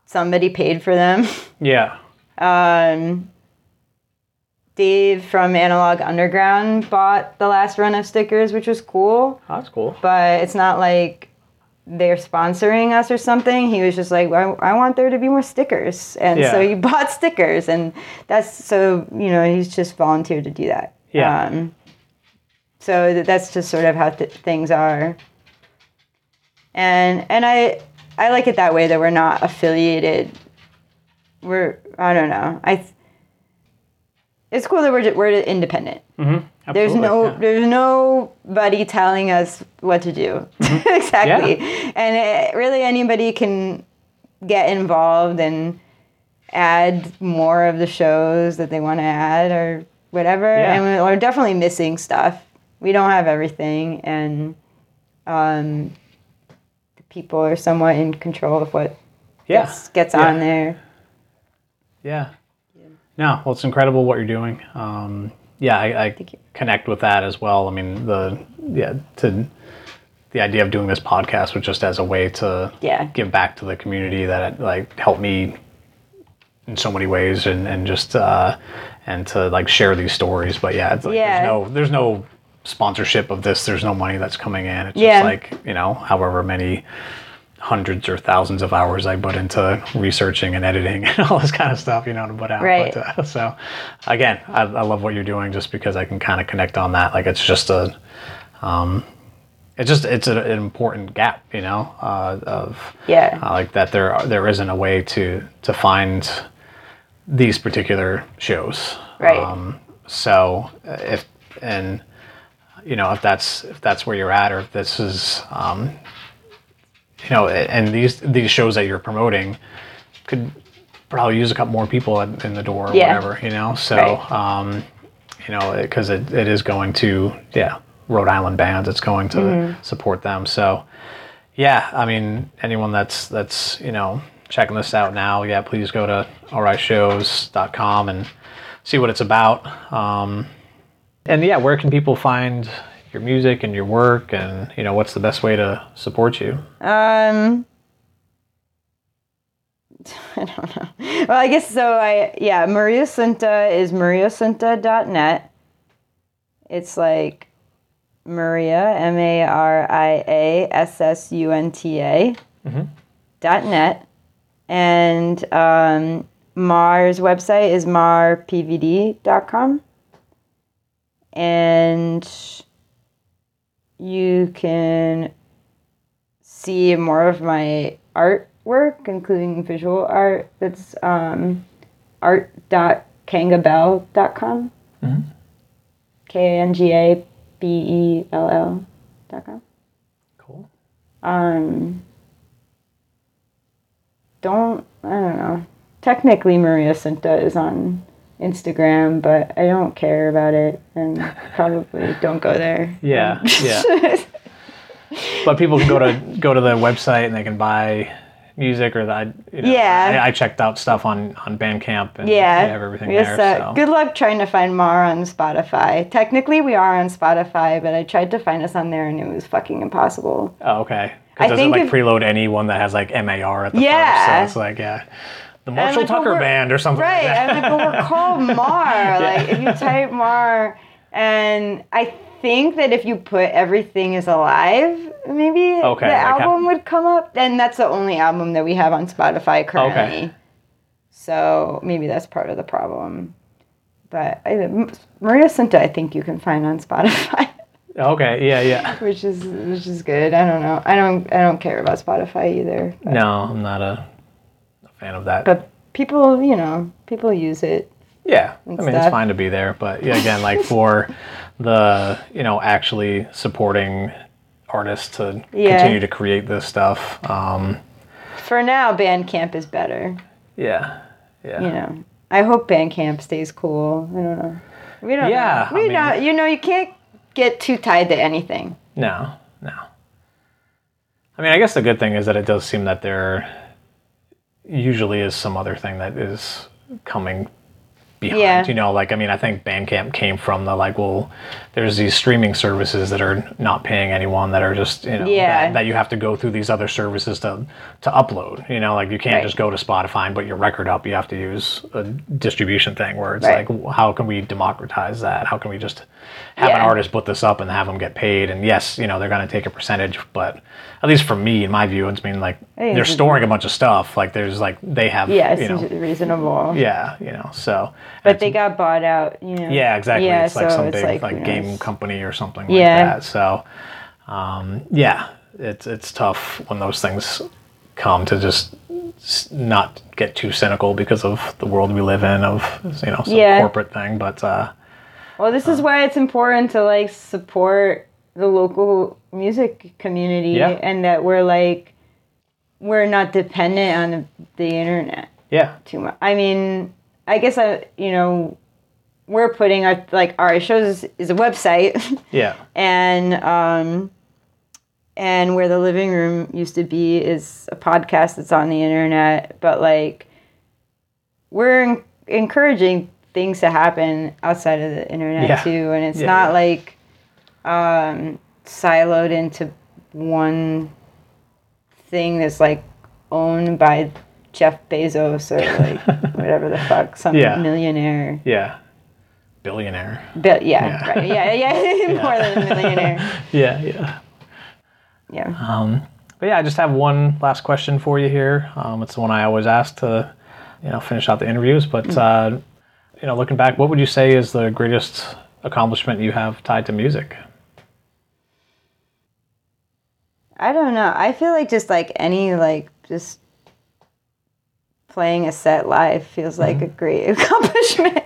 somebody paid for them. Yeah. Um, Dave from Analog Underground bought the last run of stickers, which was cool. Oh, that's cool. But it's not like they're sponsoring us or something. He was just like, I, I want there to be more stickers, and so he [LAUGHS] bought stickers, and that's so you know he's just volunteered to do that. Yeah. Um, so that's just sort of how th- things are. And and I I like it that way that we're not affiliated. We're I don't know I. It's cool that we're we're independent. Mm-hmm. There's no there's nobody telling us what to do [LAUGHS] exactly, and it, really anybody can get involved and add more of the shows that they want to add or whatever. Yeah. And we're definitely missing stuff. We don't have everything, and um, the people are somewhat in control of what yeah. gets, gets Yeah. on there. Yeah. No, well, it's incredible what you're doing. Um, yeah, I, I connect with that as well. I mean, the yeah to the idea of doing this podcast was just as a way to Yeah. give back to the community that like helped me in so many ways, and and just uh, and to like share these stories. But yeah, it's like Yeah. there's no there's no sponsorship of this. There's no money that's coming in. It's Yeah. just like you know, however many hundreds or thousands of hours I put into researching and editing [LAUGHS] and all this kind of stuff, you know, to put out. Right. But, uh, so, again, I, I love what you're doing just because I can kind of connect on that. Like it's just a, um, it's just it's a, an important gap, you know, uh, of Yeah. uh, like that there are, there isn't a way to to find these particular shows. Right. Um, so uh, if and you know if that's if that's where you're at or if this is um, you know and these these shows that you're promoting could probably use a couple more people in, in the door or Yeah. whatever you know so Right. um, you know because it, it is going to yeah Rhode Island bands it's going to Mm-hmm. support them so yeah I mean anyone that's that's you know checking this out now yeah please go to rishows.com and see what it's about um, and yeah where can people find your music and your work and you know what's the best way to support you Um, [LAUGHS] I don't know. Well, I guess so. I yeah, Mariassunta is mariassunta.net. It's like Maria M A R I A S S U N T A dot net, and um, Mars website is marpvd.com, and you can see more of my artwork, including visual art. That's um, art.kangabell.com. K A N G A B E L L dot com. cool Um, don't, I don't know. Technically, Mariassunta is on Instagram, but I don't care about it and [LAUGHS] probably don't go there. Yeah, yeah. [LAUGHS] but people can go to go to the website and they can buy music or that. You know, Yeah. I, I checked out stuff on on Bandcamp and Yeah, they have everything Yes, there. uh, so. Good luck trying to find Mar on Spotify. Technically, we are on Spotify, but I tried to find us on there and it was fucking impossible. Oh, okay. Because does it like if- preload anyone that has like MAR at the Yeah. first? So it's like yeah, the Marshall like, Tucker Band or something Right. like that. I'm like, but we're called [LAUGHS] Mar. Like, if you type Mar, and I think that if you put Everything is Alive, maybe Okay, the album would come up. And that's the only album that we have on Spotify currently. So maybe that's part of the problem. But I, Mariassunta, I think you can find on Spotify. [LAUGHS] Okay, yeah, yeah. which is which is good. I don't know. I don't I don't care about Spotify either. But, No, I'm not a fan of that. but people, you know, people use it. Yeah, I mean stuff. it's fine to be there, but yeah, again, like [LAUGHS] for the you know actually supporting artists to Yeah. continue to create this stuff. Um, For now, Bandcamp is better. yeah, yeah, You know, I hope Bandcamp stays cool. I don't know. We don't. Yeah, know. we I mean- know. You know, you can't get too tied to anything. no, no. I mean, I guess the good thing is that it does seem that there usually is some other thing that is coming behind. Yeah. You know, like I mean, I think Bandcamp came from the like, well, there's these streaming services that are not paying anyone that are just you know Yeah. that, that you have to go through these other services to to upload. You know, like you can't Right. just go to Spotify and put your record up. You have to use a distribution thing where it's Right. like, how can we democratize that? How can we just have an artist put this up and have them get paid? And yes, you know, they're going to take a percentage, but at least for me, in my view, it's mean like they're storing a bunch of stuff. Like there's like they have, Yeah, it you know, reasonable. yeah, you know, so. But they got bought out. You know. Yeah, exactly. Yeah, it's like some it's big like, like, game company or something Yeah. like that. So, um, yeah, it's it's tough when those things come to just not get too cynical because of the world we live in of you know some Yeah. corporate thing. But uh, Well, this is why it's important to like support the local music community Yeah. and that we're like we're not dependent on the, the internet yeah, too much. I mean, I guess I you know we're putting our like RI shows is, is a website [LAUGHS] yeah, and um and where the living room used to be is a podcast that's on the internet but like we're en- encouraging things to happen outside of the internet Yeah. too and it's Yeah, not yeah. like um siloed into one thing that's like owned by Jeff Bezos or like [LAUGHS] whatever the fuck some Yeah. millionaire yeah, billionaire. but yeah, Yeah. right yeah yeah [LAUGHS] [LAUGHS] more than millionaire Yeah, yeah. yeah Um, but yeah, I just have one last question for you here. Um, it's the one I always ask to, you know, finish out the interviews. But uh, you know, looking back, what would you say is the greatest accomplishment you have tied to music? I don't know. I feel like just like any like just playing a set live feels like a great [LAUGHS] accomplishment.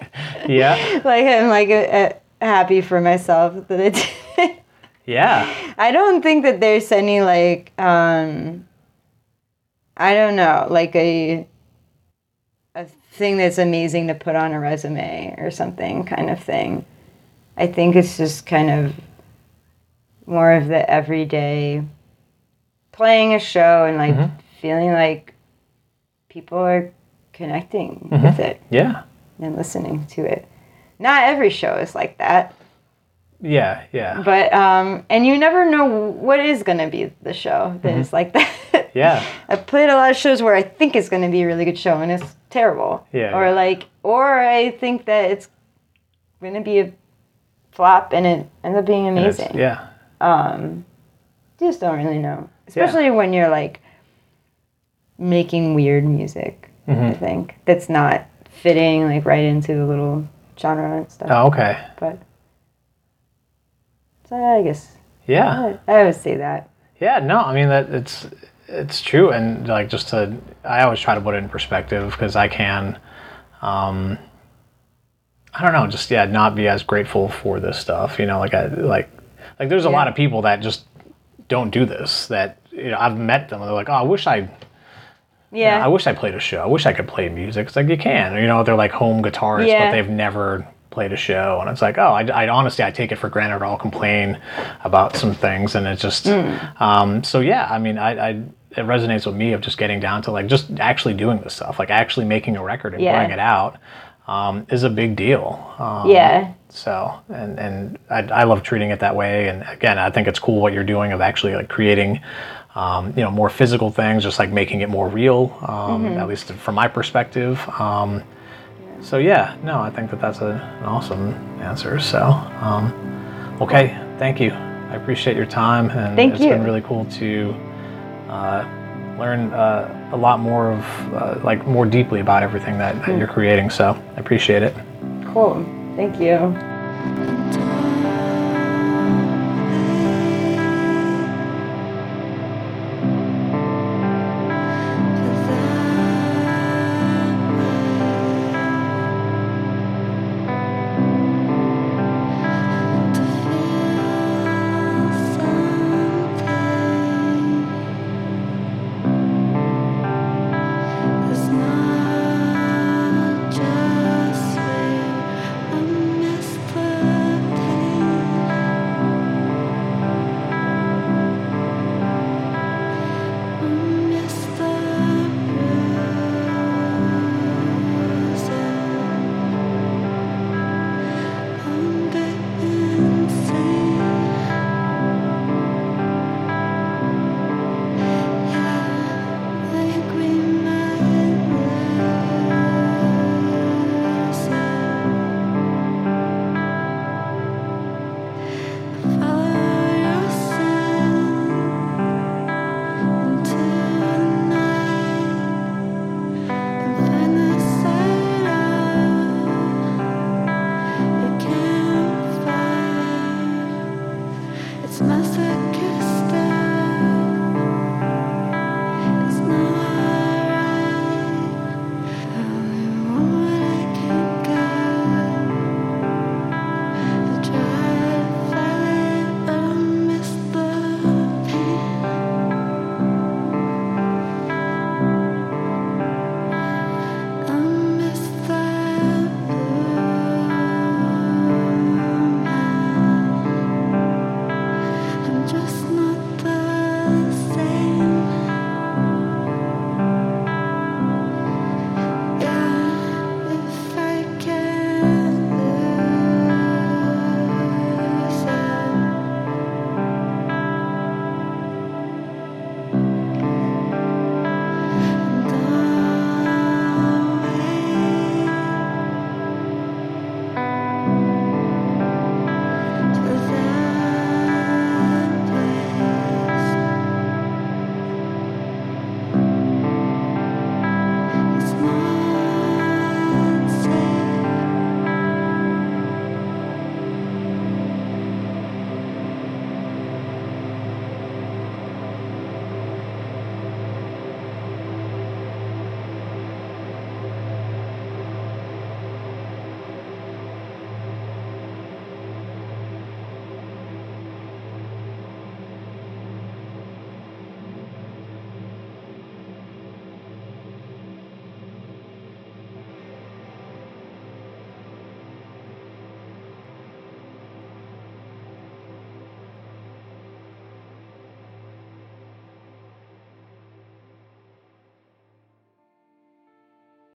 Yeah, [LAUGHS] like I'm like uh happy for myself that I did. yeah, [LAUGHS] I don't think that there's any like um I don't know, like a a thing that's amazing to put on a resume or something kind of thing. I think it's just kind of more of the everyday playing a show and like feeling like people are connecting with it yeah, and listening to it. Not every show is like that. Yeah, yeah, but um and you never know what is going to be the show that is like that. [LAUGHS] Yeah, i've played a lot of shows where i think it's going to be a really good show and it's terrible. Yeah, or yeah. like or i think that it's going to be a flop and it ends up being amazing. yeah, um you just don't really know. Especially when you're like making weird music i Mm-hmm. think that's not fitting like right into the little genre and stuff Oh, okay, but so i guess yeah, I, I would say that. yeah. No, I mean that it's it's true, and like just to, I always try to put it in perspective because I can, um, I don't know, just yeah, not be as grateful for this stuff. You know, like I like like there's a lot of people that just don't do this. That you know, I've met them and they're like, oh, I wish I Yeah. I wish I played a show. I wish I could play music. It's like you can. You know, they're like home guitarists, Yeah. but they've never played a show. And it's like, oh, I, I honestly, I take it for granted. Or I'll complain about some things, and it just. Mm. Um, so yeah, I mean, I, I it resonates with me of just getting down to like just actually doing this stuff, like actually making a record and Yeah. putting it out, um, is a big deal. Um, yeah. so, and and I, I love treating it that way. And again, I think it's cool what you're doing of actually like creating, um, you know, more physical things, just like making it more real. Um, Mm-hmm. At least from my perspective. Um, so yeah, no, I think that that's a, an awesome answer. So, um, okay, thank you. I appreciate your time, and Thank it's you. been really cool to uh, learn uh, a lot more of, uh, like, more deeply about everything that, that you're creating. So, I appreciate it. Cool. Thank you.